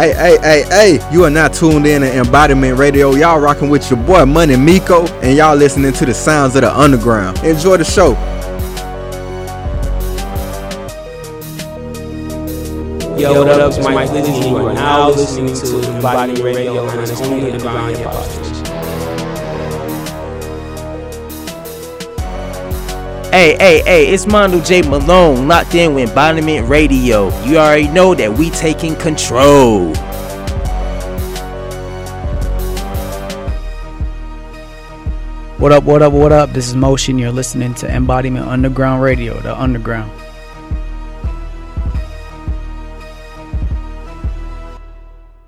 Hey, hey, hey, hey, you are not tuned in to Embodiment Radio. Y'all rocking with your boy Money Miko, and y'all listening to the sounds of the underground. Enjoy the show. Yo, what up? It's Mike Lindsay. You are now listening to Embodiment Radio, and it's only the Ground Hip Hop Hey, hey, hey, it's Mondo J. Malone, locked in with Embodiment Radio. You already know that we taking control. What up, what up, what up? This is Motion. You're listening to Embodiment Underground Radio, the Underground.